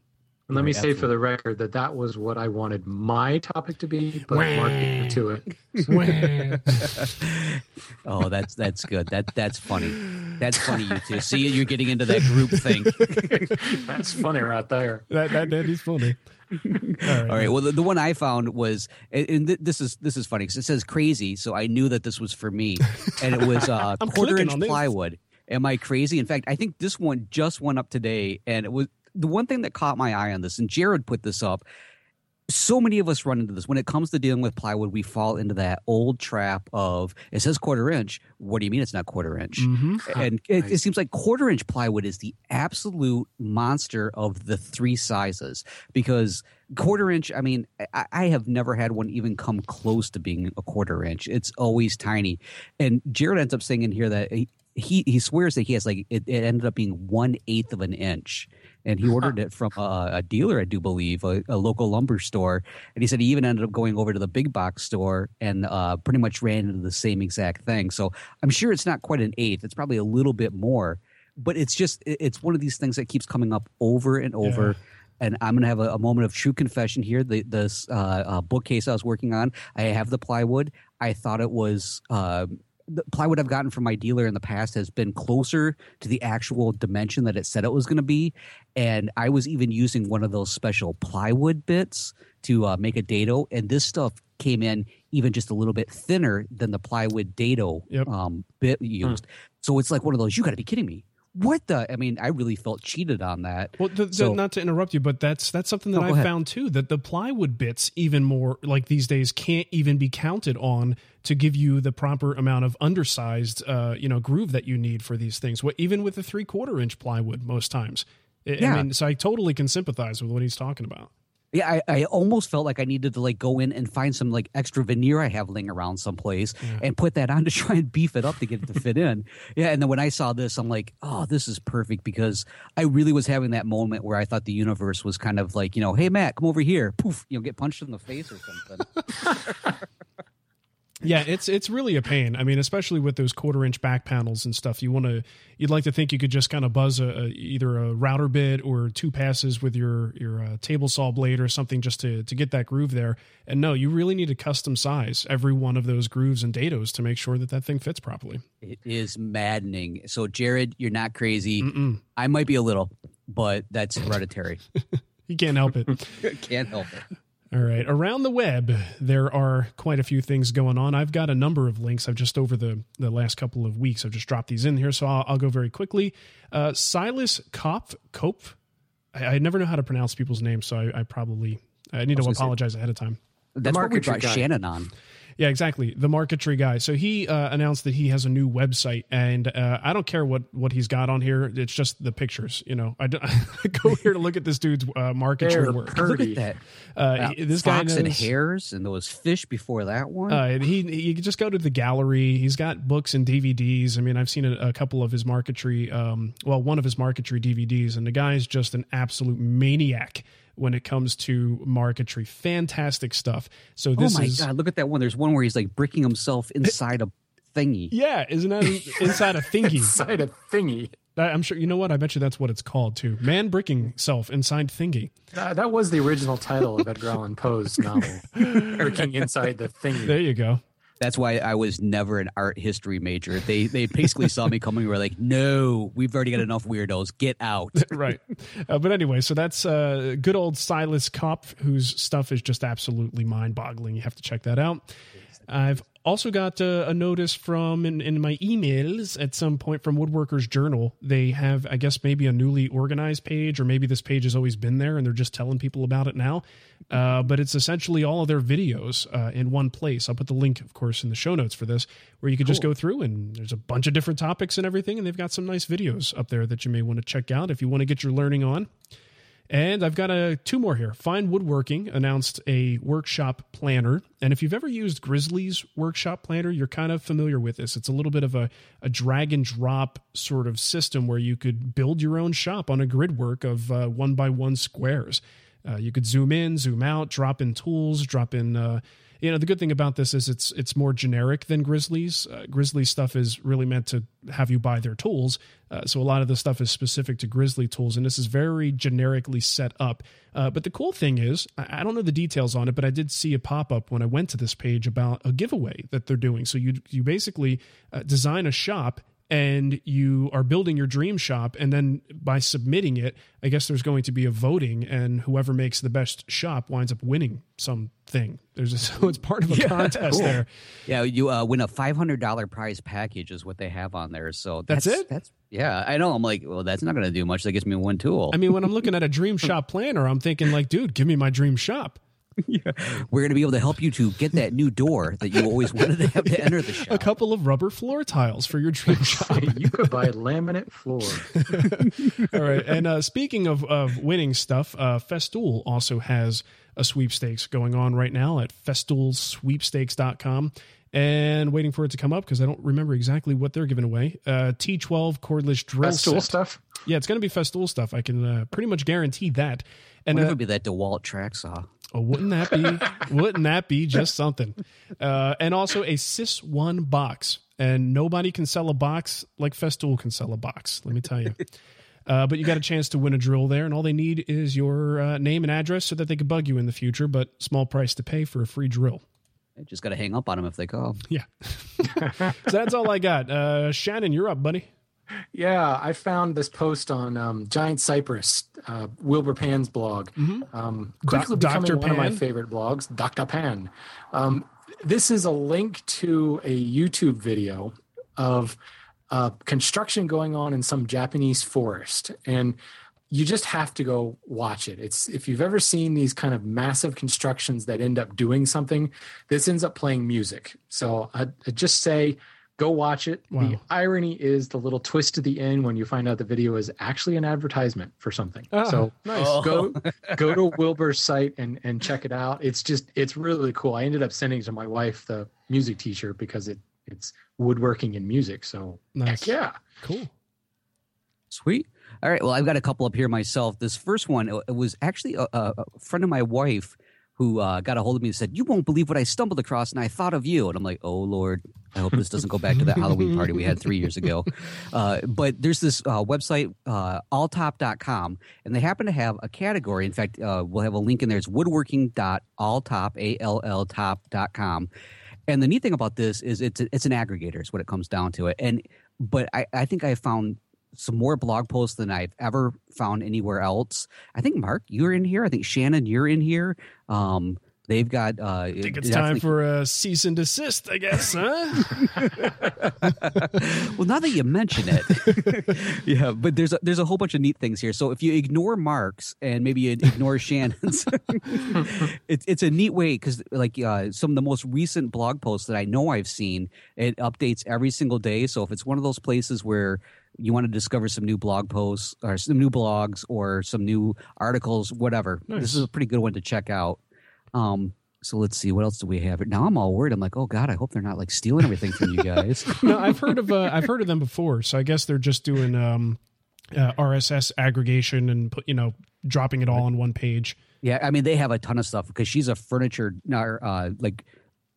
And let me say for the record that that was what I wanted my topic to be, but Mark beat to it. oh, that's that's good. That that's funny. That's funny, you two. See, you're getting into that group thing. That's funny right there. that, that, that is funny. All right. Well, the, the one I found was, and and th- this is this is funny because it says crazy, so I knew that this was for me, and it was uh, quarter inch on this. plywood. Am I crazy? In fact, I think this one just went up today, and it was the one thing that caught my eye on this. And Jared put this up. So many of us run into this when it comes to dealing with plywood. We fall into that old trap of it says quarter inch. What do you mean it's not quarter inch? Mm-hmm. And it, it seems like quarter inch plywood is the absolute monster of the three sizes because quarter inch. I mean, I, I have never had one even come close to being a quarter inch. It's always tiny. And Jared ends up saying in here that he he, he swears that he has like it, it ended up being one eighth of an inch. And he ordered it from a, a dealer, I do believe, a, a local lumber store. And he said he even ended up going over to the big box store and uh, pretty much ran into the same exact thing. So I'm sure it's not quite an eighth. It's probably a little bit more. But it's just, it's one of these things that keeps coming up over and over. And I'm going to have a, a moment of true confession here. The this uh, uh, bookcase I was working on, I have the plywood. I thought it was uh, the plywood I've gotten from my dealer in the past has been closer to the actual dimension that it said it was going to be, and I was even using one of those special plywood bits to uh, make a dado, and this stuff came in even just a little bit thinner than the plywood dado Yep. um, bit used. So it's like one of those. You got to be kidding me! What the? I mean, I really felt cheated on that. Well, the, the- not to interrupt you, but that's that's something that No, I found too. That the plywood bits, even more like these days, can't even be counted on to give you the proper amount of undersized, uh, you know, groove that you need for these things. What even with the three quarter inch plywood, most times. I- I Yeah. mean, so I totally can sympathize with what he's talking about. Yeah, I, I almost felt like I needed to like go in and find some like extra veneer I have laying around someplace and put that on to try and beef it up to get it to fit in. Yeah, and then when I saw this, I'm like, oh, this is perfect because I really was having that moment where I thought the universe was kind of like, you know, hey Matt, come over here, poof, you know, get punched in the face or something. Yeah, it's it's really a pain. I mean, especially with those quarter inch back panels and stuff. You want to, you'd like to think you could just kind of buzz a, a either a router bit or two passes with your your uh, table saw blade or something just to to get that groove there. And no, you really need to custom size every one of those grooves and dados to make sure that that thing fits properly. it is maddening. So Jared, you're not crazy. I might be a little, but that's hereditary. You can't help it. Can't help it. All right. Around the web, there are quite a few things going on. I've got a number of links. I've just over the, the last couple of weeks, I've just dropped these in here. So I'll, I'll go very quickly. Uh, Silas Kopf, Cope. I, I never know how to pronounce people's names, so I, I probably I need to gonna say- apologize ahead of time. That's what we market brought. Shannon on. Yeah, exactly. The marquetry guy. So he uh, announced that he has a new website, and uh, I don't care what what he's got on here. It's just the pictures. You know, I, d- I go here to look at this dude's uh, marquetry They're work. Look at that. Uh, he- this guy fox and knows- hares and those fish before that one. Uh, he you can just go to the gallery. He's got books and DVDs. I mean, I've seen a, a couple of his marquetry. Um, well, one of his marquetry DVDs, and the guy's just an absolute maniac when it comes to marquetry. Fantastic stuff. So oh this my is god! Look at that one. There's one where he's like bricking himself inside a thingy. yeah, isn't that inside a thingy? Inside a thingy. I'm sure you know what. I bet you that's what it's called too. Man bricking self inside thingy. Uh, that was the original title of Edgar Allan Poe's novel, Working Inside the Thingy. There you go. That's why I was never an art history major. They they basically saw me coming. Were like, no, we've already got enough weirdos. Get out. right. Uh, but anyway, so that's uh, good old Silas Kopf, whose stuff is just absolutely mind boggling. You have to check that out. I've also got uh, a notice from in, in my emails at some point from Woodworkers Journal. They have, I guess, maybe a newly organized page, or maybe this page has always been there and they're just telling people about it now. Uh, but it's essentially all of their videos uh, in one place. I'll put the link, of course, in the show notes for this, where you can just go through and there's a bunch of different topics and everything. And they've got some nice videos up there that you may want to check out if you want to get your learning on. And I've got a two more here. Fine Woodworking announced a workshop planner, and if you've ever used Grizzly's workshop planner, you're kind of familiar with this. It's a little bit of a, a drag and drop sort of system where you could build your own shop on a grid work of uh, one by one squares. Uh, you could zoom in, zoom out, drop in tools, drop in uh, you know the good thing about this is it's it's more generic than Grizzlies. Uh, Grizzly stuff is really meant to have you buy their tools, uh, so a lot of the stuff is specific to Grizzly tools, and this is very generically set up. Uh, but the cool thing is, I, I don't know the details on it, but I did see a pop up when I went to this page about a giveaway that they're doing. So you you basically uh, design a shop and you are building your dream shop and then by submitting it i guess there's going to be a voting and whoever makes the best shop winds up winning something there's a, so it's part of a contest cool. there Yeah, you uh, win a five hundred dollar prize package is what they have on there. So That's it? That's yeah. I know. I'm like, well, that's not going to do much. That gives me one tool. i mean when i'm looking at a dream shop planner i'm thinking like dude give me my dream shop We're going to be able to help you to get that new door that you always wanted to have to enter the shop. a couple of rubber floor tiles for your dream shop you could buy laminate floor. All right. And uh, speaking of, of winning stuff, uh, Festool also has a sweepstakes going on right now at festoolsweepstakes.com. And waiting for it to come up because I don't remember exactly what they're giving away. Uh, T12 cordless drill Festool set. stuff. Yeah, it's going to be Festool stuff. I can uh, pretty much guarantee that. And What uh, it would be that DeWalt track saw? Oh, wouldn't that be? wouldn't that be just something? Uh, and also a Sys One box, and nobody can sell a box like Festool can sell a box. Let me tell you. Uh, but you got a chance to win a drill there, and all they need is your uh, name and address so that they can bug you in the future. But small price to pay for a free drill. I just got to hang up on them if they call. Yeah. so that's all I got. Uh, Shannon, you're up, buddy. Yeah, I found this post on um, Giant Cypress, uh, Wilbur Pan's blog. Um, quickly Do- becoming Dr. one of my favorite blogs, Dr. Pan. Um, this is a link to a YouTube video of uh, construction going on in some Japanese forest, and you just have to go watch it. It's if you've ever seen these kind of massive constructions that end up doing something, this ends up playing music. So I, I just say go watch it. The irony is the little twist to the end when you find out the video is actually an advertisement for something. Ah, so nice. go go to Wilbur's site and and check it out. It's just it's really cool. I ended up sending to my wife the music T-shirt because it it's woodworking and music. So Nice. heck yeah. Cool. Sweet. All right. Well, I've got a couple up here myself. This first one it- it was actually a, a a friend of my wife who uh, got a hold of me and said, "You won't believe what I stumbled across, and I thought of you." And I'm like, "Oh Lord, I hope this doesn't go back to that Halloween party we had three years ago." Uh, but there's this uh, website, uh, alltop.com, and they happen to have a category. In fact, uh, we'll have a link in there. It's woodworking.alltop, A L L top.com. And the neat thing about this is it's it's an aggregator is what it comes down to it. And but I, I think I found some more blog posts than I've ever found anywhere else. I think Mark, you're in here. I think Shannon, you're in here. Um, they've got. Uh, I think it's time for a cease and desist, I guess, huh? well, now that you mention it, yeah. But there's a, there's a whole bunch of neat things here. So if you ignore Mark's and maybe you ignore Shannon's, it's it's a neat way because like uh, some of the most recent blog posts that I know I've seen, it updates every single day. So if it's one of those places where you want to discover some new blog posts or some new blogs or some new articles, whatever, Nice. this is a pretty good one to check out. Um, so let's see what else do we have. Now I'm all worried. I'm like, oh god, I hope they're not like stealing everything from you guys. no, I've heard of uh, I've heard of them before. So I guess they're just doing um, uh, RSS aggregation and put you know dropping it all on one page. Yeah, I mean they have a ton of stuff because she's a furniture, uh, like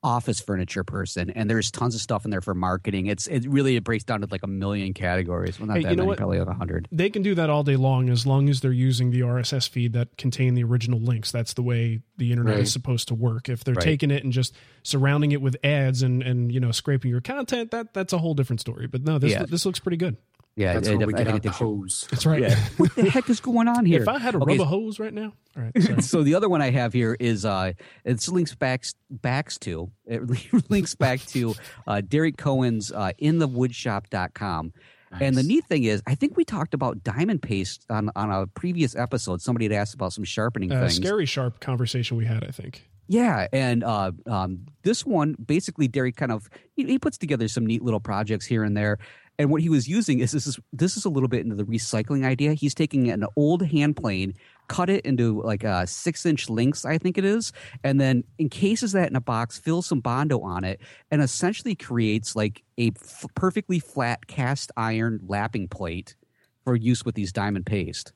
office furniture person, and there's tons of stuff in there for marketing. It's it really it breaks down to like a million categories. Well, not Hey, that you know many, what? probably like a hundred. They can do that all day long as long as they're using the RSS feed that contain the original links. That's the way the internet Right. is supposed to work. If they're Right. taking it and just surrounding it with ads and and you know scraping your content, that that's a whole different story. But no, this Yeah. this looks pretty good. Yeah, That's I, where we I get think out the takes hose. That's right. Yeah. what the heck is going on here? If I had a Okay, rub a hose right now, all right. So the other one I have here is uh, it's links back backs to it links back to uh, Derek Cohen's uh, inthewoodshop.com. And the neat thing is, I think we talked about diamond paste on, on a previous episode. Somebody had asked about some sharpening uh, things. scary sharp conversation we had. I think. Yeah, and uh, um, this one basically Derek kind of he, he puts together some neat little projects here and there. And what he was using is this is this is a little bit into the recycling idea. He's taking an old hand plane, cut it into like a six inch lengths, I think it is, and then encases that in a box, fills some bondo on it, and essentially creates like a f- perfectly flat cast iron lapping plate for use with these diamond paste.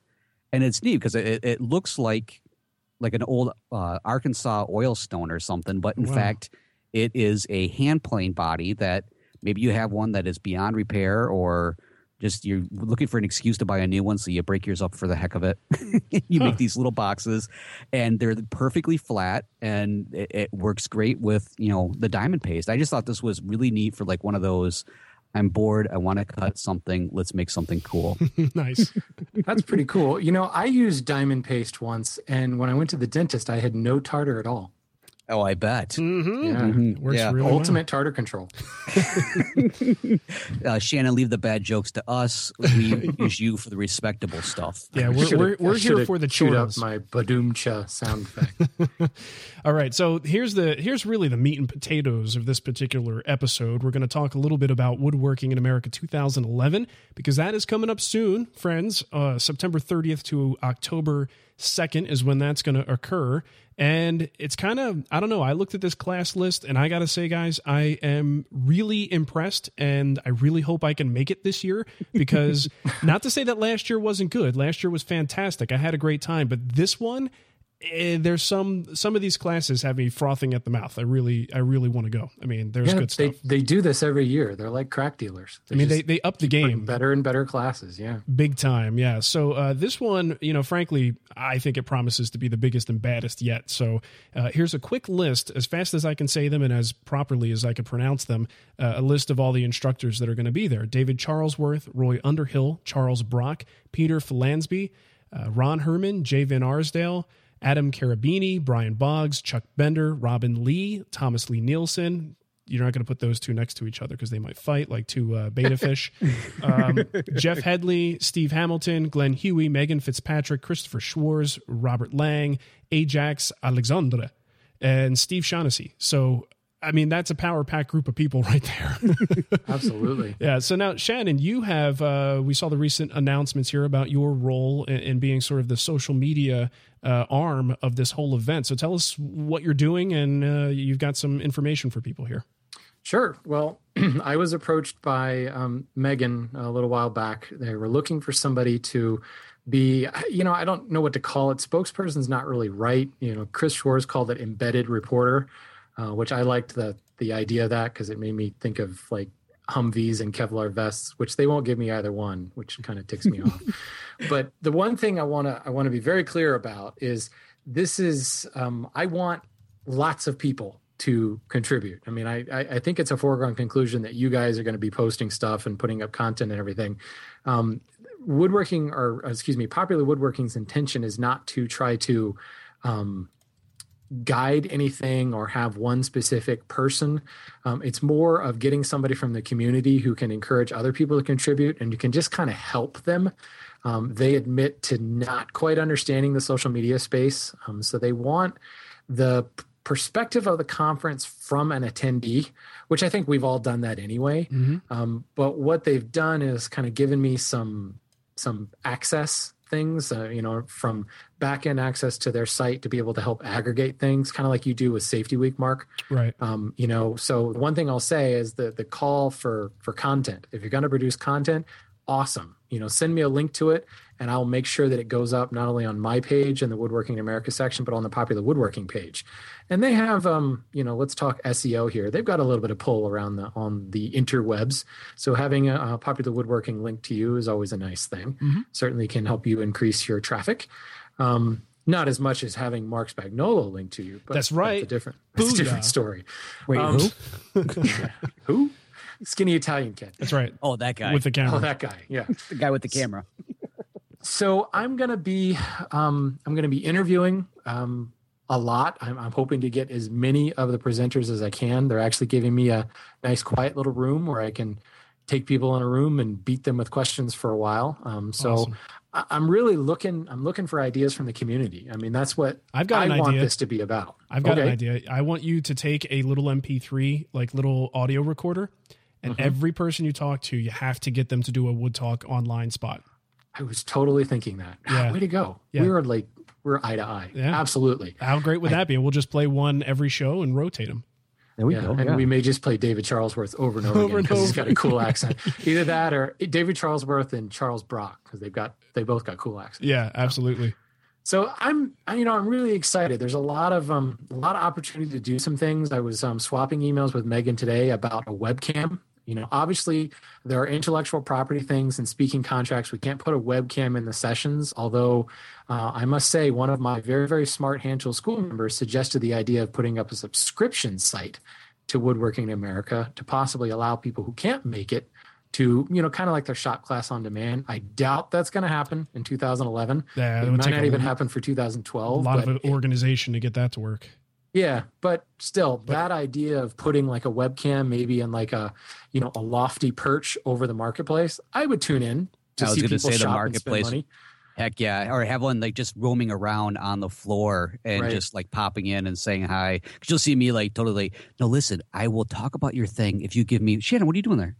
And it's neat because it, it looks like like an old uh, Arkansas oil stone or something, but in Wow. fact, it is a hand plane body that maybe you have one that is beyond repair or just you're looking for an excuse to buy a new one, so you break yours up for the heck of it. you Huh. make these little boxes, and they're perfectly flat, and it, it works great with you know the diamond paste. I just thought this was really neat for like one of those. I'm bored. I want to cut something. Let's make something cool. nice. That's pretty cool. You know, I used diamond paste once, and when I went to the dentist, I had no tartar at all. Oh, I bet. Mm-hmm. Yeah. Mhm. Works Yeah. really well. Ultimate tartar control. uh, Shannon, leave the bad jokes to us. We use you for the respectable stuff. Yeah, we're, we're, we're here for the chewed up my badoomcha sound effect. All right, so here's the here's really the meat and potatoes of this particular episode. We're going to talk a little bit about woodworking in America 2011 because that is coming up soon, friends. Uh, September 30th to October 2nd is when that's going to occur, and it's kind of I don't know. I looked at this class list, and I got to say, guys, I am really impressed, and I really hope I can make it this year because not to say that last year wasn't good. Last year was fantastic. I had a great time, but this one there's some some of these classes have me frothing at the mouth. I really I really want to go. I mean, there's yeah, good stuff. they do this every year. They're like crack dealers. I mean, they they up the game better and better classes. Yeah. big time. Yeah. So uh, this one, you know, frankly, I think it promises to be the biggest and baddest yet. So uh, here's a quick list, as fast as I can say them and as properly as I can pronounce them. Uh, a list of all the instructors that are going to be there: David Charlesworth, Roy Underhill, Charles Brock, Peter Follansbee, uh, Ron Herman, Jay Van Arsdale. Adam Cherubini, Brian Boggs, Chuck Bender, Robin Lee, Thomas Lie-Nielsen. You're not going to put those two next to each other because they might fight like two uh, betta fish. Um, Jeff Headley, Steve Hamilton, Glen Huey, Megan Fitzpatrick, Christopher Schwarz, Robert Lang, Ajax Alexandre, and Steve Shaughnessy. So, I mean, that's a power pack group of people right there. Absolutely. Yeah. So now, Shannon, you have, uh, we saw the recent announcements here about your role in, in being sort of the social media uh, arm of this whole event. So tell us what you're doing, and uh, you've got some information for people here. Sure. Well, I was approached by um, Megan a little while back. They were looking for somebody to be, you know, I don't know what to call it. Spokesperson's not really right. You know, Chris Schwarz called it embedded reporter, uh, which I liked the the idea of that because it made me think of like Humvees and Kevlar vests, which they won't give me either one, which kind of ticks me off. But the one thing I want to I want to be very clear about is this is um, I want lots of people to contribute. I mean, I, I think it's a foregone conclusion that you guys are going to be posting stuff and putting up content and everything. Um, woodworking, or excuse me, popular woodworking's intention is not to try to um, guide anything or have one specific person. Um, it's more of getting somebody from the community who can encourage other people to contribute and you can just kind of help them. Um, they admit to not quite understanding the social media space. Um, so they want the perspective of the conference from an attendee, which I think we've all done that anyway. Um, but what they've done is kind of given me some some access things, uh, you know, from back end access to their site to be able to help aggregate things, kind of like you do with Safety Week, Mark. Right. Um, you know, so one thing I'll say is the the call for for content. If you're going to produce content, awesome. You know, send me a link to it, and I'll make sure that it goes up not only on my page in the Woodworking in America section, but on the popular woodworking page. And they have, um, you know, let's talk SEO here. They've got a little bit of pull around the on the interwebs. So having a, a popular woodworking link to you is always a nice thing. Certainly can help you increase your traffic. Um, not as much as having Marc Spagnuolo linked to you, but That's right. That's a different, that's a different story. Wait, Um, who? Who? Skinny Italian kid. That's right. Oh, that guy. With the camera. Oh, that guy. Yeah. the guy with the camera. So I'm gonna be um, I'm gonna be interviewing um, a lot. I'm, I'm hoping to get as many of the presenters as I can. They're actually giving me a nice, quiet little room where I can take people in a room and beat them with questions for a while. Um, so Awesome. I, I'm really looking. I'm looking for ideas from the community. I mean, that's what I've got I an want idea. this to be about. I've got an idea. I want you to take a little MP3, like little audio recorder, and Mm-hmm. every person you talk to, you have to get them to do a Wood Talk online spot. I was totally thinking that. Yeah. Way to go. Yeah. We were like we're eye to eye. Yeah. Absolutely. How great would that be? We'll just play one every show and rotate them. There we yeah, go. and yeah. we may just play David Charlesworth over and over, Over again because he's over. got a cool accent. Either that or David Charlesworth and Charles Brock because they've got they both got cool accents. Yeah, absolutely. So I'm, you know, I'm really excited. There's a lot of um, a lot of opportunity to do some things. I was um, swapping emails with Megan today about a webcam. You know, obviously there are intellectual property things and speaking contracts. We can't put a webcam in the sessions. Although uh, I must say, one of my very very smart Hand Tool School members suggested the idea of putting up a subscription site to Woodworking in America to possibly allow people who can't make it to you know kind of like their shop class on demand. I doubt that's going to happen in 2011. Yeah, it, it might not even lot- happen for 2012. A lot but of organization to get that to work. yeah, but still, that idea of putting like a webcam, maybe in like a you know a lofty perch over the marketplace, I would tune in to I was see people say the shop and spend money. Heck yeah. Or have one like just roaming around on the floor and Right. just like popping in and saying hi. Because you'll see me like totally, no, listen, I will talk about your thing if you give me, Shannon, what are you doing there?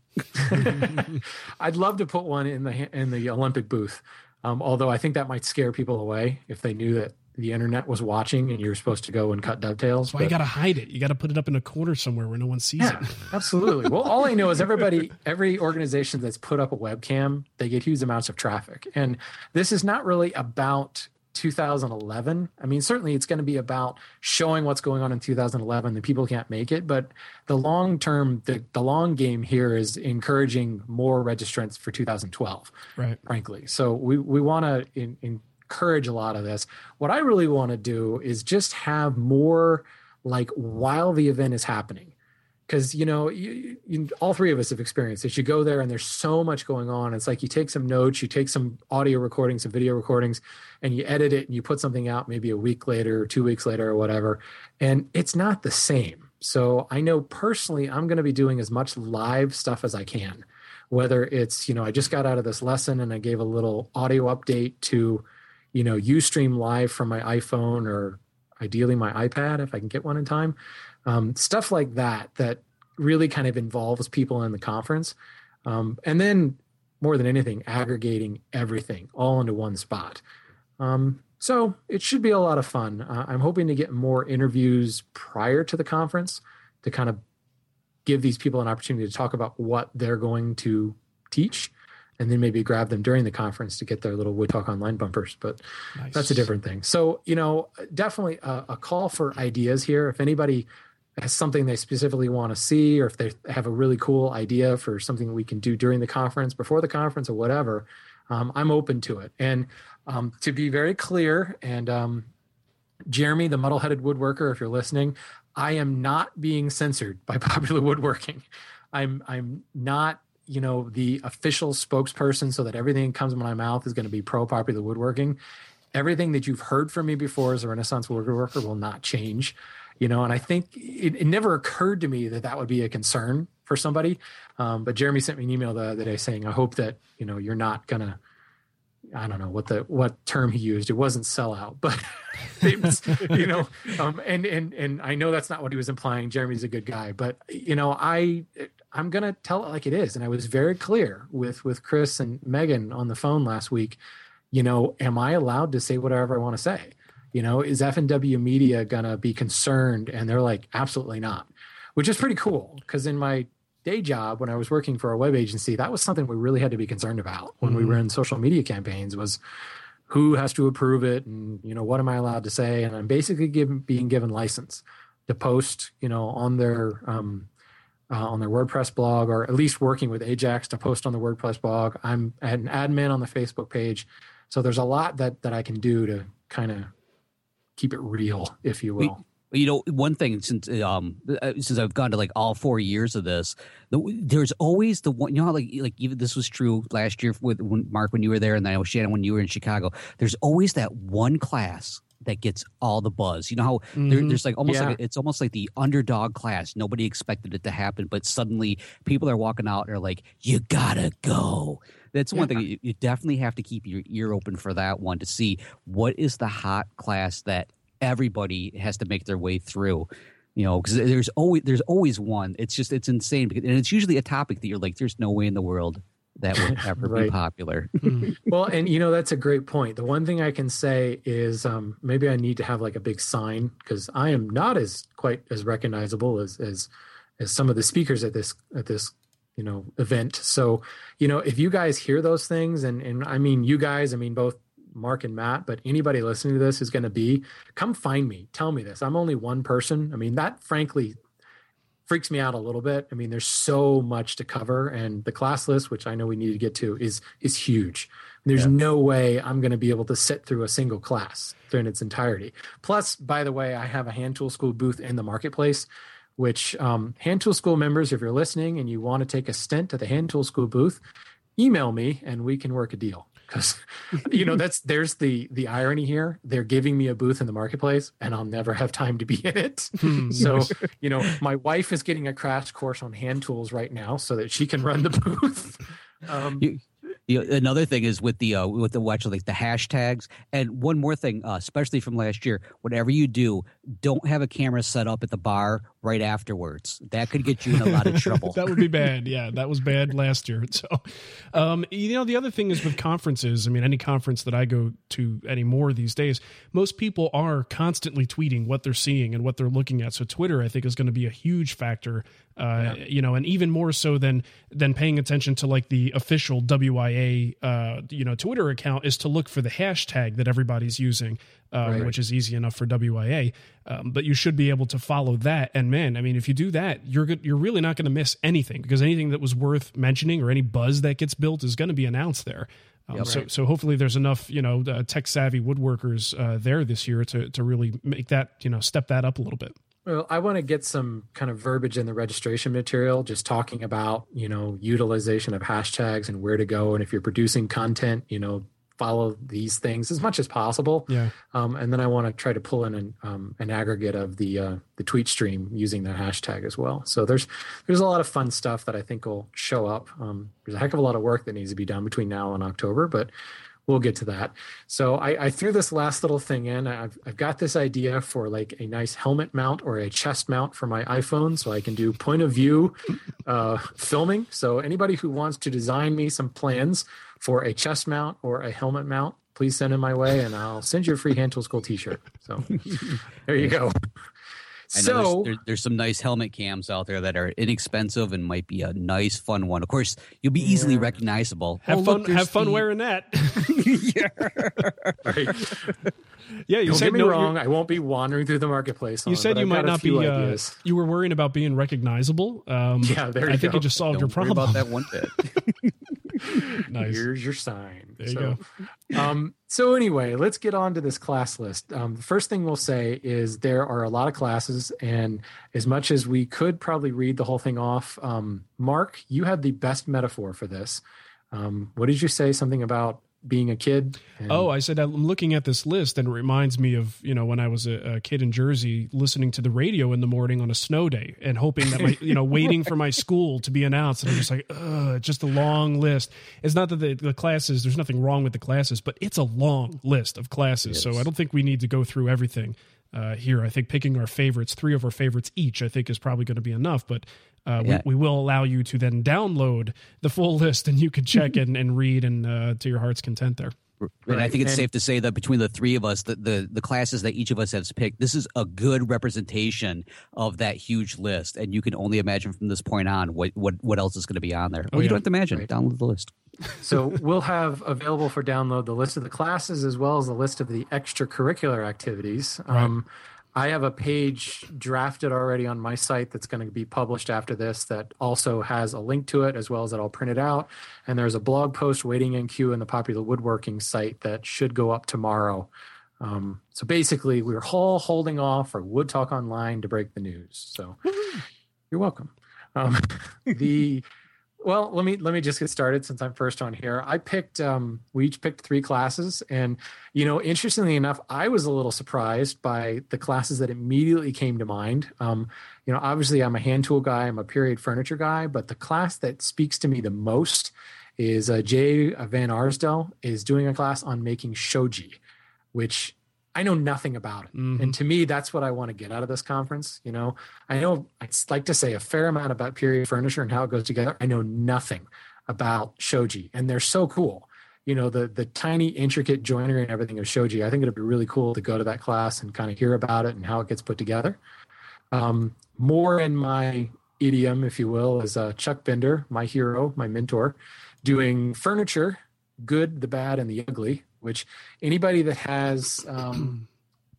I'd love to put one in the in the Olympic booth. Um, although I think that might scare people away if they knew that the internet was watching and you were supposed to go and cut dovetails. That's why you got to hide it. You got to put it up in a corner somewhere where no one sees Yeah, it. absolutely. Well, all I know is everybody, every organization that's put up a webcam, they get huge amounts of traffic. And this is not really about 2011. I mean, certainly it's going to be about showing what's going on in 2011. The people can't make it, but the long term, the, the long game here is encouraging more registrants for 2012 Right. frankly. So we we want to in, in, encourage a lot of this. What I really want to do is just have more like while the event is happening. Because you know, you, you, all three of us have experienced this. You go there and there's so much going on. It's like you take some notes, you take some audio recordings, some video recordings, and you edit it and you put something out maybe a week later or two weeks later or whatever, and it's not the same. So I know personally, I'm going to be doing as much live stuff as I can whether it's you know i just got out of this lesson and i gave a little audio update to you know ustream live from my iphone or ideally my ipad if i can get one in time um, stuff like that that really kind of involves people in the conference um, and then more than anything aggregating everything all into one spot. Um, so it should be a lot of fun. Uh, i'm hoping to get more interviews prior to the conference to kind of give these people an opportunity to talk about what they're going to teach and then maybe grab them during the conference to get their little wood talk online bumpers but Nice. that's a different thing. So you know definitely a, a call for ideas here. If anybody has something they specifically want to see or if they have a really cool idea for something we can do during the conference before the conference or whatever um, i'm open to it. And um, to be very clear and um, jeremy the muddle-headed woodworker if you're listening i am not being censored by popular woodworking. I'm i'm not you know the official spokesperson so that everything that comes in my mouth is going to be pro popular woodworking. Everything that you've heard from me before as a renaissance woodworker will not change you know and i think it, it never occurred to me that that would be a concern for somebody. Um, but jeremy sent me an email the other day saying i hope that you know you're not gonna I don't know what the what term he used. It wasn't sellout, but it was, you know, um, and and and I know that's not what he was implying. Jeremy's a good guy, but you know, I I'm gonna tell it like it is, and I was very clear with with Chris and Megan on the phone last week. You know, am I allowed to say whatever I want to say? You know, is F and W Media gonna be concerned? And they're like, absolutely not, which is pretty cool because in my day job when I was working for a web agency, that was something we really had to be concerned about when we were in social media campaigns was who has to approve it and you know what am I allowed to say and I'm basically given being given license to post you know on their um, uh, on their WordPress blog or at least working with Ajax to post on the WordPress blog. I'm an admin on the Facebook page, so there's a lot that that I can do to kind of keep it real, if you will. You know, one thing since um uh, since I've gone to like all four years of this, the, there's always the one. You know, how like like even this was true last year with when Mark when you were there, and then I know Shannon when you were in Chicago. There's always that one class that gets all the buzz. You know how there, Mhm. there's like almost Yeah. like it's almost like the underdog class. Nobody expected it to happen, but suddenly people are walking out and are like, "You gotta go." That's one thing you, you definitely have to keep your ear open for that one to see what is the hot class that everybody has to make their way through. You know, because there's always there's always one. It's just it's insane, because, and it's usually a topic that you're like, "There's no way in the world that would ever be Right. popular." well, and you know that's a great point. The one thing I can say is um, maybe I need to have like a big sign because I am not as quite as recognizable as as as some of the speakers at this at this you know event. So you know if you guys hear those things, and and I mean you guys, I mean both Mark and Matt, but anybody listening to this is going to be, come find me. Tell me this. I'm only one person. I mean, that frankly freaks me out a little bit. I mean, there's so much to cover, and the class list, which I know we need to get to, is is huge. There's yeah. no way I'm going to be able to sit through a single class in its entirety. Plus, by the way, I have a hand tool school booth in the marketplace which um, Hand Tool School members, if you're listening and you want to take a stint at the Hand Tool School booth, email me and we can work a deal. Because you know that's there's the the irony here. They're giving me a booth in the marketplace, and I'll never have time to be in it. Hmm. so you know, my wife is getting a crash course on hand tools right now, so that she can run the booth. Um, you, you know, another thing is with the uh, with the watch like the hashtags and one more thing uh, especially from last year whatever you do don't have a camera set up at the bar right afterwards. That could get you in a lot of trouble. That would be bad. Yeah that was bad last year. So um, you know the other thing is with conferences i mean any conference that i go to anymore these days most people are constantly tweeting what they're seeing and what they're looking at. So twitter i think is going to be a huge factor uh, yeah. you know, and even more so than than paying attention to like the official WIA, uh, you know, Twitter account is to look for the hashtag that everybody's using, um, right. which is easy enough for WIA. Um, but you should be able to follow that. And man, I mean, if you do that, you're good, you're really not going to miss anything because anything that was worth mentioning or any buzz that gets built is going to be announced there. Um, yep, so, right. so hopefully there's enough, you know, uh, tech savvy woodworkers uh, there this year to to really make that, you know, step that up a little bit. Well, I want to get some kind of verbiage in the registration material, just talking about, you know, utilization of hashtags and where to go. And if you're producing content, you know, follow these things as much as possible. Yeah. Um, and then I want to try to pull in an, um, an aggregate of the uh, the tweet stream using the hashtag as well. So there's there's a lot of fun stuff that I think will show up. Um, there's a heck of a lot of work that needs to be done between now and October, but we'll get to that. So I, I, threw this last little thing in. I've, I've got this idea for like a nice helmet mount or a chest mount for my iPhone so I can do point of view uh, filming. So anybody who wants to design me some plans for a chest mount or a helmet mount, please send it my way and I'll send you a free Hand Tool School t-shirt. So there you go. I know so, there's, there's, some nice helmet cams out there that are inexpensive and might be a nice, fun one. Of course, you'll be easily yeah. recognizable. Have oh, fun. Look, have fun the... wearing that. yeah. right. Yeah, you Don't said get me no, wrong. I won't be wandering through the marketplace. You said you might not be. Uh, you were worrying about being recognizable. Um, yeah, there. I think go. it just solved Don't your problem. about that one bit. nice. Here's your sign. There so, you go. Um, so anyway, let's get on to this class list. Um, the first thing we'll say is there are a lot of classes, and as much as we could probably read the whole thing off, um, Mark, you had the best metaphor for this. Um, what did you say? Something about being a kid? And- oh, I said I'm looking at this list and it reminds me of you know when I was a, a, kid in Jersey listening to the radio in the morning on a snow day and hoping that my you know waiting for my school to be announced and I'm just like ugh, just a long list. It's not that the, the classes there's nothing wrong with the classes, but it's a long list of classes. So I don't think we need to go through everything. Uh, here. I think picking our favorites, three of our favorites each, I think is probably going to be enough. But uh, yeah. we, we, will allow you to then download the full list and you can check and, and read and uh, to your heart's content there. And I think it's and, safe to say that between the three of us, the, the, the classes that each of us has picked, this is a good representation of that huge list. And you can only imagine from this point on what what, what else is going to be on there. Oh, well, you yeah. don't have to imagine. Right. Download the list. So we'll have available for download the list of the classes as well as the list of the extracurricular activities. Right. Um, I have a page drafted already on my site that's going to be published after this that also has a link to it as well as that I'll print it out. And there's a blog post waiting in queue in the popular woodworking site that should go up tomorrow. Um, so basically, we're all holding off for Wood Talk Online to break the news. So you're welcome. Um, the well, let me let me just get started since I'm first on here. I picked um, we each picked three classes, and you know, interestingly enough, I was a little surprised by the classes that immediately came to mind. Um, you know, obviously, I'm a hand tool guy, I'm a period furniture guy, but the class that speaks to me the most is uh, Jay Van Arsdale is doing a class on making shoji, which I know nothing about it. Mm-hmm. And to me, that's what I want to get out of this conference. You know, I know I'd like to say a fair amount about period furniture and how it goes together. I know nothing about shoji, and they're so cool. You know, the the tiny intricate joinery and everything of shoji. I think it'd be really cool to go to that class and kind of hear about it and how it gets put together. Um, more in my idiom, if you will, is uh, Chuck Bender, my hero, my mentor, doing furniture, good, the bad, and the ugly which anybody that has um,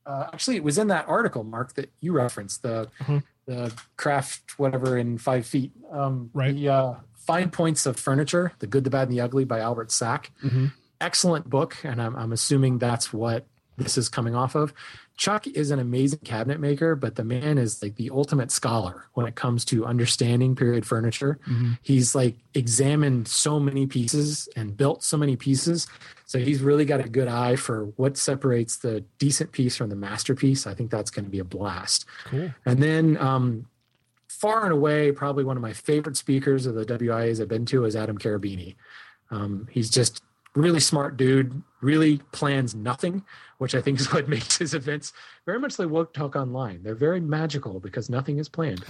uh, actually it was in that article, Mark, that you referenced the Uh-huh. the craft whatever in five feet. Um, Right. The uh, fine points of furniture, the good, the bad, and the ugly by Albert Sack. Mhm. Excellent book, and I'm I'm assuming that's what this is coming off of. Chuck is an amazing cabinet maker, but the man is like the ultimate scholar when it comes to understanding period furniture. He's like examined so many pieces and built so many pieces. So he's really got a good eye for what separates the decent piece from the masterpiece. I think that's going to be a blast. Cool. And then, um, far and away, probably one of my favorite speakers of the WIAs I've been to is Adam Cherubini. Um, he's just really smart dude, really plans nothing, which I think is what makes his events very much like Wood Talk Online. They're very magical because nothing is planned.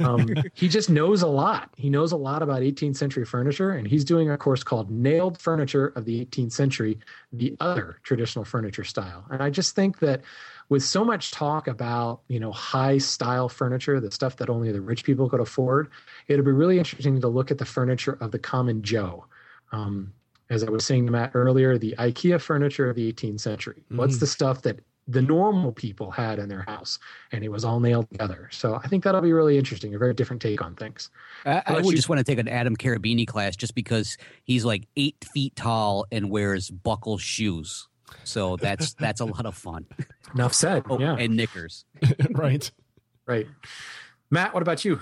Um, he just knows a lot. He knows a lot about 18th century furniture, and he's doing a course called Nailed Furniture of the 18th Century, the other traditional furniture style. And I just think that with so much talk about you know high style furniture the stuff that only the rich people could afford it'll be really interesting to look at the furniture of the common joe um, as i was saying to matt earlier the ikea furniture of the 18th century what's mm. the stuff that the normal people had in their house and it was all nailed together so i think that'll be really interesting a very different take on things I, I would you? just want to take an Adam Cherubini class just because he's like eight feet tall and wears buckle shoes. So that's that's a lot of fun. enough said Oh, yeah and knickers. right. right matt what about you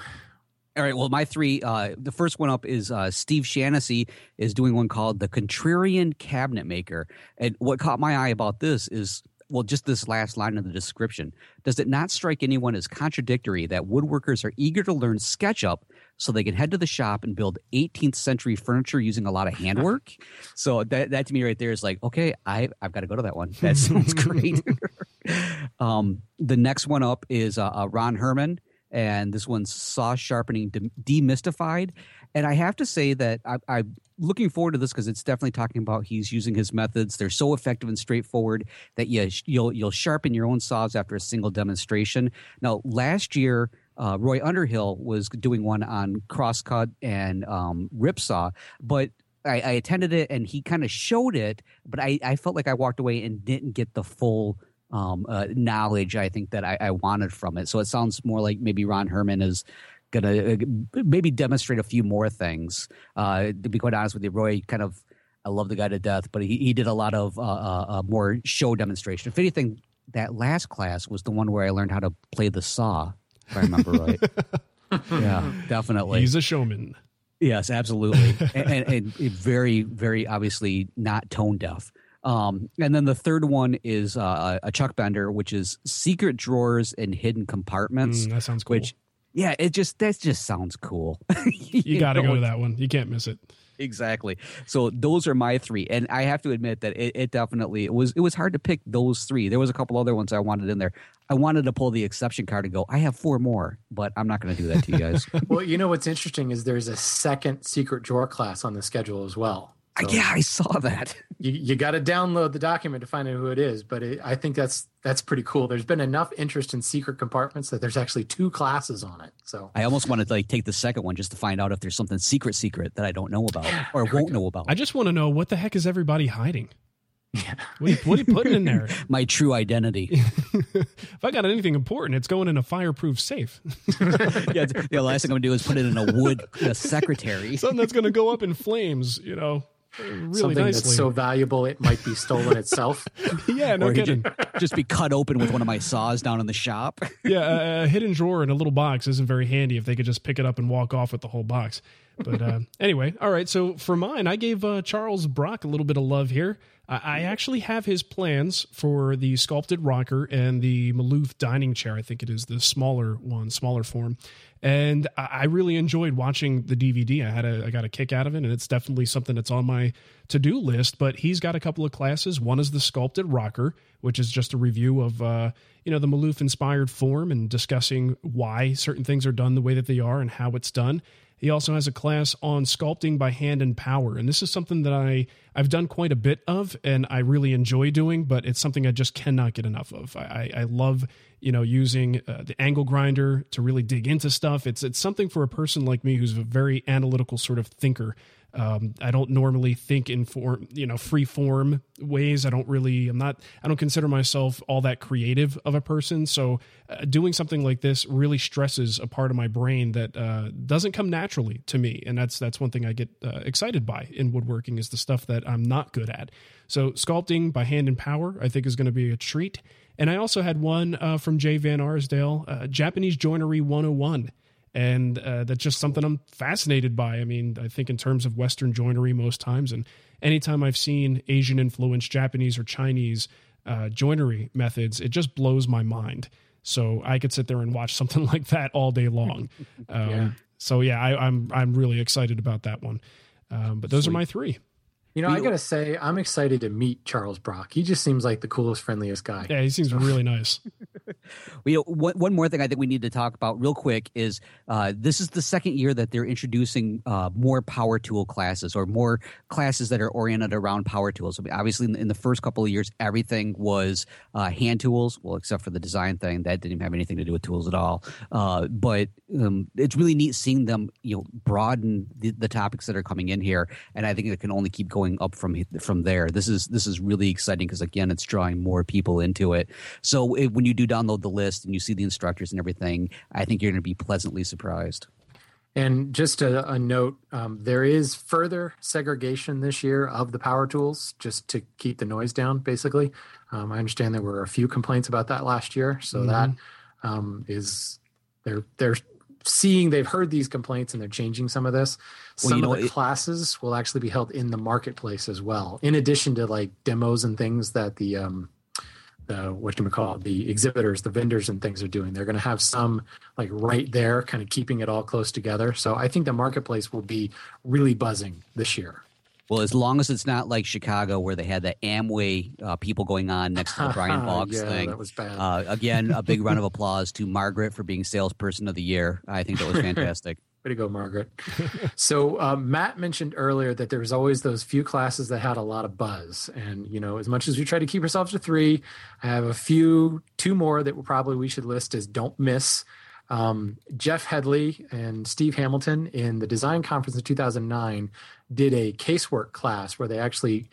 All right. Well, my three. Uh, the first one up is uh, Steve Shaughnessy is doing one called the Contrarian Cabinet Maker, and what caught my eye about this is. Well, just this last line of the description. Does it not strike anyone as contradictory that woodworkers are eager to learn SketchUp so they can head to the shop and build 18th century furniture using a lot of handwork? so that, that to me right there is like, okay, I, I've got to go to that one. That sounds great. um, the next one up is uh, uh, Ron Herman and this one's saw sharpening demystified. And i have to say that I, i'm looking forward to this because it's definitely talking about he's using his methods. They're so effective and straightforward that you, you'll you'll sharpen your own saws after a single demonstration. Now last year uh, roy underhill was doing one on crosscut and um, ripsaw but I, I attended it and he kind of showed it but I, I felt like i walked away and didn't get the full um, uh, knowledge I think that I, I wanted from it. So it sounds more like maybe Ron Herman is going to uh, maybe demonstrate a few more things. Uh, to be quite honest with you, Roy kind of, I love the guy to death, but he, he did a lot of uh, uh, uh, more show demonstration. If anything, that last class was the one where I learned how to play the saw, if I remember right. yeah, definitely. He's a showman. Yes, absolutely, and, and, and very, very obviously not tone deaf. Um, and then the third one is uh, a Chuck Bender, which is secret drawers and hidden compartments. Mm, that sounds cool. Which, yeah, it just that just sounds cool. you got to go to that one. You can't miss it. exactly. So those are my three, and I have to admit that it, it definitely it was it was hard to pick those three. There was a couple other ones I wanted in there. I wanted to pull the exception card and go. I have four more, but I'm not going to do that to you guys. well you know what's interesting is there's a second secret drawer class on the schedule as well So- yeah, I saw that. you, you got to download the document to find out who it is but it, i think that's that's pretty cool there's been enough interest in secret compartments that there's actually two classes on it so I almost wanted to like take the second one just to find out if there's something secret, secret that I don't know about or won't know about. I just want to know what the heck is everybody hiding? What, are you, what are you putting in there? My true identity. If I got anything important, it's going in a fireproof safe. yeah, the last thing I'm gonna do is put it in a wood a secretary. Something that's going to go up in flames, you know, really something nicely. that's so valuable it might be stolen itself yeah, no or he'd kidding. just, just be cut open with one of my saws down in the shop. yeah, a, a hidden drawer in a little box isn't very handy if they could just pick it up and walk off with the whole box. But uh, anyway, all right. So for mine, I gave uh, Charles Brock a little bit of love here. I I actually have his plans for the sculpted rocker and the Maloof dining chair. I think it is the smaller one, smaller form. And I really enjoyed watching the DVD. I had a I got a kick out of it, and it's definitely something that's on my to do list. But he's got a couple of classes. One is the sculpted rocker, which is just a review of uh, you know the Maloof inspired form and discussing why certain things are done the way that they are and how it's done. He also has a class on sculpting by hand and power, and this is something that I I've done quite a bit of, and I really enjoy doing. But it's something I just cannot get enough of. I, I, love you know using uh, the angle grinder to really dig into stuff. It's it's something for a person like me who's a very analytical sort of thinker. Um, I don't normally think in form, you know, free form ways. I don't really, I'm not, I don't consider myself all that creative of a person. So uh, doing something like this really stresses a part of my brain that uh, doesn't come naturally to me. And that's, that's one thing I get uh, excited by in woodworking is the stuff that I'm not good at. So sculpting by hand and power, I think is going to be a treat. And I also had one uh, from Jay Van Arsdale, uh, Japanese Joinery 101 and uh, that's just something I'm fascinated by. I mean, I think in terms of Western joinery most times, and anytime I've seen Asian influenced Japanese or Chinese uh, joinery methods, it just blows my mind. So I could sit there and watch something like that all day long. Um, yeah. So yeah, I, am I'm, I'm really excited about that one. Um, but those Sweet. are my three. You know, we, I gotta say, I'm excited to meet Charles Brock. He just seems like the coolest, friendliest guy. Yeah, he seems really nice. we one, one more thing I think we need to talk about real quick is uh, this is the second year that they're introducing uh, more power tool classes or more classes that are oriented around power tools. I mean, obviously, in the, in the, first couple of years, everything was uh, hand tools, well, except for the design thing that didn't have anything to do with tools at all. Uh, but um, it's really neat seeing them, you know, broaden the, the topics that are coming in here, and I think it can only keep going up from from there. This is this is really exciting because again, it's drawing more people into it. So it, when you do download the list and you see the instructors and everything, I think you're going to be pleasantly surprised. And just a, a note, um, there is further segregation this year of the power tools, just to keep the noise down. Basically, um, I understand there were a few complaints about that last year, so mm-hmm. that um, is they're they're seeing they've heard these complaints and they're changing some of this. Some well, you know, of the it, classes will actually be held in the marketplace as well, in addition to like demos and things that the um the what do we call it, the exhibitors, the vendors and things are doing. They're going to have some like right there, kind of keeping it all close together. So I think the marketplace will be really buzzing this year. Well, as long as it's not like Chicago where they had the Amway uh, people going on next to the Brian Boggs yeah, thing. That was bad. Uh, again, a big round of applause to Margaret for being salesperson of the year. I think that was fantastic. Way to go, Margaret. so um, Matt mentioned earlier that there was always those few classes that had a lot of buzz, and you know, as much as we try to keep ourselves to three, I have a few, two more that probably we should list as don't miss. Um, Jeff Headley and Steve Hamilton in the design conference in 2009 did a casework class where they actually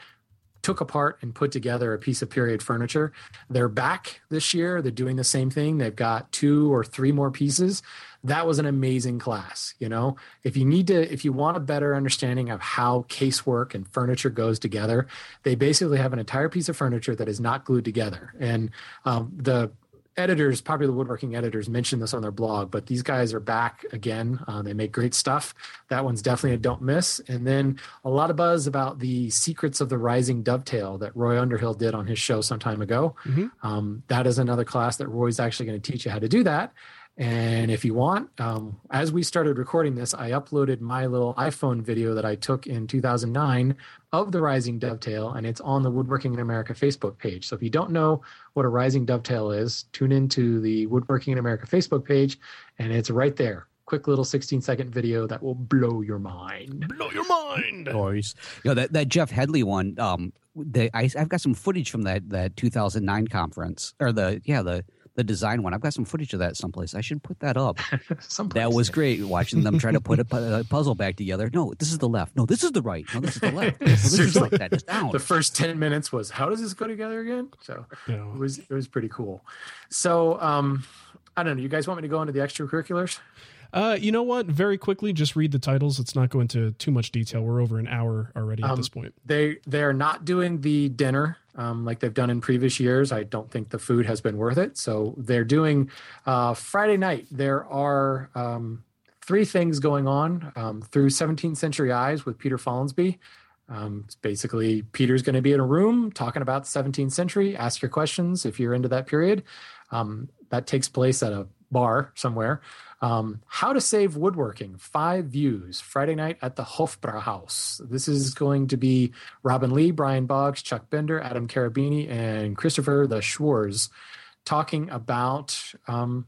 took apart and put together a piece of period furniture. They're back this year. They're doing the same thing. They've got two or three more pieces. That was an amazing class. You know, if you need to, if you want a better understanding of how casework and furniture goes together, they basically have an entire piece of furniture that is not glued together. And um, the editors, popular woodworking editors, mentioned this on their blog, but these guys are back again. Uh, they make great stuff. That one's definitely a don't miss. And then a lot of buzz about the secrets of the rising dovetail that Roy Underhill did on his show some time ago. Mm-hmm. Um, that is another class that Roy's actually going to teach you how to do that. And if you want, um, as we started recording this, I uploaded my little iPhone video that I took in 2009 of the rising dovetail, and it's on the Woodworking in America Facebook page. So if you don't know what a rising dovetail is, tune into the Woodworking in America Facebook page, and it's right there. Quick little 16 second video that will blow your mind. Blow your mind. Noise. You know that that Jeff Headley one. Um, they I, I've got some footage from that that 2009 conference or the yeah the the design one. I've got some footage of that someplace. I should put that up. that was great watching them try to put a, puzzle back together. No, this is the left. No, this is the right. No, this is the left. No, this is like that. It's down. The first ten minutes was how does this go together again? So yeah. it was it was pretty cool. So um, I don't know. You guys want me to go into the extracurriculars? Uh, you know what? Very quickly, just read the titles. Let's not go into too much detail. We're over an hour already at um, this point. They they're not doing the dinner um, like they've done in previous years. I don't think the food has been worth it. So they're doing uh, Friday night. There are um, three things going on um, through 17th Century Eyes with Peter Follansbee. Um, it's basically Peter's going to be in a room talking about the 17th century. Ask your questions if you're into that period. Um, that takes place at a bar somewhere. Um, How to Save Woodworking, Five Views, Friday night at the Hofbrauhaus. This is going to be Robin Lee, Brian Boggs, Chuck Bender, Adam Cherubini, and Christopher the Schwarz talking about um,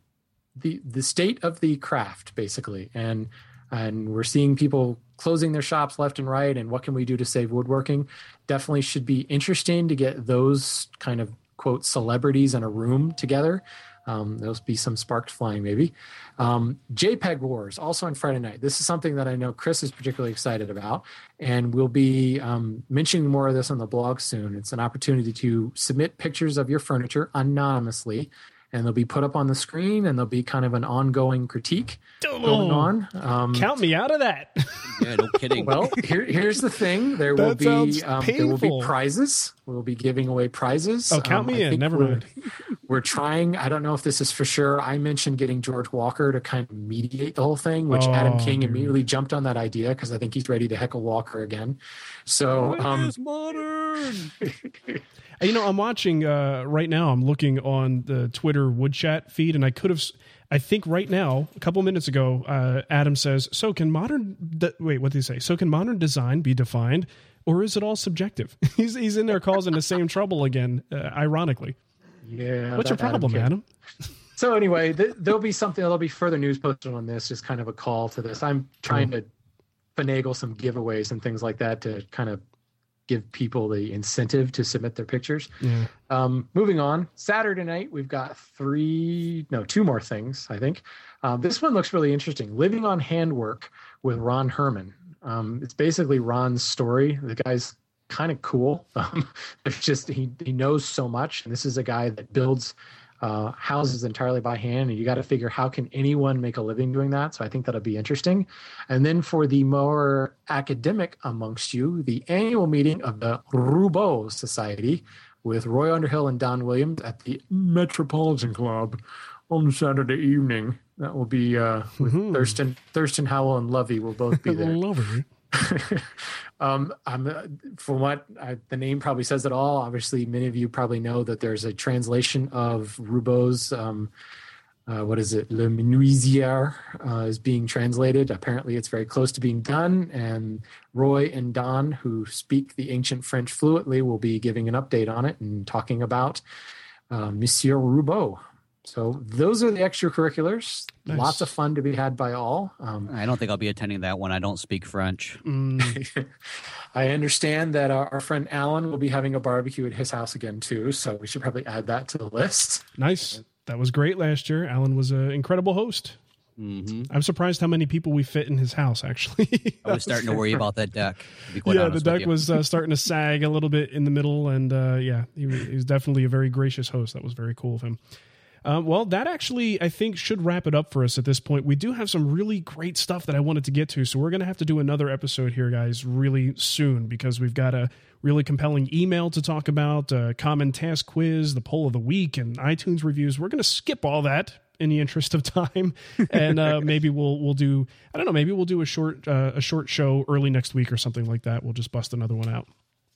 the the state of the craft, basically. And and we're seeing people closing their shops left and right and what can we do to save woodworking definitely should be interesting to get those kind of quote celebrities in a room together Um, there'll be some sparks flying, maybe. Um, JPEG Wars, also on Friday night. This is something that I know Chris is particularly excited about, and we'll be um, mentioning more of this on the blog soon. It's an opportunity to submit pictures of your furniture anonymously and they'll be put up on the screen and there'll be kind of an ongoing critique going Oh, on. Um, Count me out of that. Yeah, no kidding. well, here, here's the thing: there will That sounds be um, there will be prizes. We'll be giving away prizes. Oh, count Um, me I in. Never we're- mind. We're trying. I don't know if this is for sure. I mentioned getting George Walker to kind of mediate the whole thing, which Adam Oh, King dude. immediately jumped on that idea because I think he's ready to heckle Walker again. So, um, modern. Uh, You know, I'm watching uh, right now. I'm looking on the Twitter wood chat feed, and I could have. I think right now, a couple minutes ago, uh, Adam says, "So can modern? De- wait, what did he say? So can modern design be defined, or is it all subjective?" he's he's in there causing the same trouble again. Uh, ironically, yeah. what's your that Adam problem, Adam? So anyway, th- there'll be something. There'll be further news posted on this. Just kind of a call to this. I'm trying to finagle some giveaways and things like that to kind of give people the incentive to submit their pictures. Yeah. Um, moving on, Saturday night we've got three, no, two more things. I think um, this one looks really interesting. Living on Handwork with Ron Herman. Um, it's basically Ron's story. The guy's kind of cool. Um, it's just he he knows so much, and this is a guy that builds uh, houses entirely by hand, and you got to figure how can anyone make a living doing that. So I think that'll be interesting. And then for the more academic amongst you, the annual meeting of the Roubo Society with Roy Underhill and Don Williams at the Metropolitan Club on Saturday evening. That will be uh, with Mhm. Thurston, Thurston Howell, and Lovey will both be there. Lovely. um, I'm, uh, from what I, the name probably says it all. Obviously, many of you probably know that there's a translation of Roubo's. Um, uh, what is it? Le Menuisier uh, is being translated. Apparently, it's very close to being done. And Roy and Don, who speak the ancient French fluently, will be giving an update on it and talking about uh, Monsieur Roubaud. So those are the extracurriculars. Nice. Lots of fun to be had by all. Um, I don't think I'll be attending that one. I don't speak French. Mm, I understand that our, our friend Alan will be having a barbecue at his house again too, so we should probably add that to the list. nice. That was great last year. Alan was an incredible host. hmm I'm surprised how many people we fit in his house. Actually, I was starting to worry about that deck. To yeah, the honest deck was uh, starting to sag a little bit in the middle, and uh, yeah, he, was- he was definitely a very gracious host. That was very cool of him. Um, well, that actually, I think, should wrap it up for us at this point. We do have some really great stuff that I wanted to get to, so we're going to have to do another episode here, guys, really soon because we've got a really compelling email to talk about, a common task quiz, the poll of the week, and iTunes reviews. We're going to skip all that in the interest of time, and uh, maybe we'll we'll do I don't know, maybe we'll do a short uh, a short show early next week or something like that. We'll just bust another one out.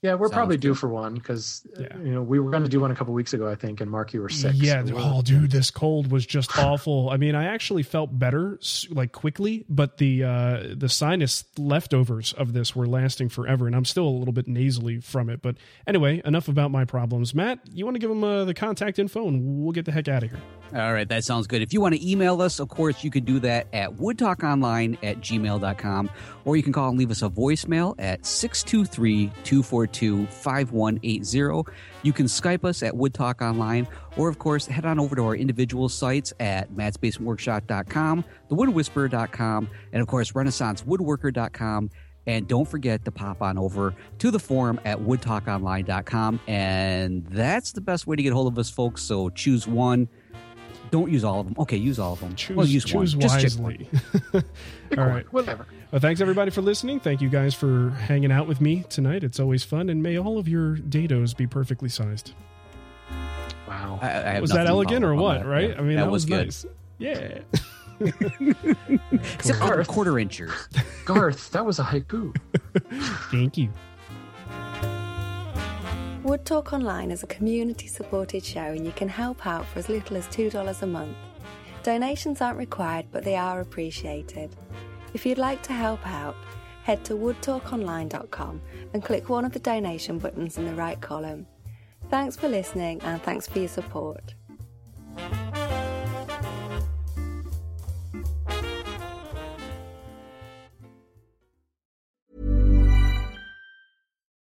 Yeah, we're Sounds probably due for one because Yeah. you know we were going to do one a couple weeks ago, I think, and Mark, you were sick. Yeah. so Oh, dude, this cold was just awful. I mean, I actually felt better like quickly, but the uh, the sinus leftovers of this were lasting forever, and I'm still a little bit nasally from it. But anyway, enough about my problems. Matt, you want to give them uh, the contact info, and we'll get the heck out of here. All right, that sounds good. If you want to email us, of course, you can do that at woodtalkonline at gmail.com, or you can call and leave us a voicemail at 623 242 5180. You can Skype us at Wood Talk Online, or of course, head on over to our individual sites at mattsbasementworkshop.com, thewoodwhisperer.com, and of course, renaissancewoodworker.com. And don't forget to pop on over to the forum at woodtalkonline.com. And that's the best way to get hold of us, folks. So choose one. Don't use all of them. Okay, use all of them. Choose well, use choose one. Just wisely. Pick All one, right. whatever. Well, thanks everybody for listening. Thank you guys for hanging out with me tonight. It's always fun, and may all of your dados be perfectly sized. Wow. I, I Was that elegant or what? that. Right? Yeah, I mean, that, that, was, good. nice. Yeah. Except for Garth. quarter inches. Garth, that was a haiku. Thank you. Wood Talk Online is a community supported show and you can help out for as little as $2 a month. Donations aren't required, but they are appreciated. If you'd like to help out, head to woodtalkonline.com and click one of the donation buttons in the right column. Thanks for listening and thanks for your support.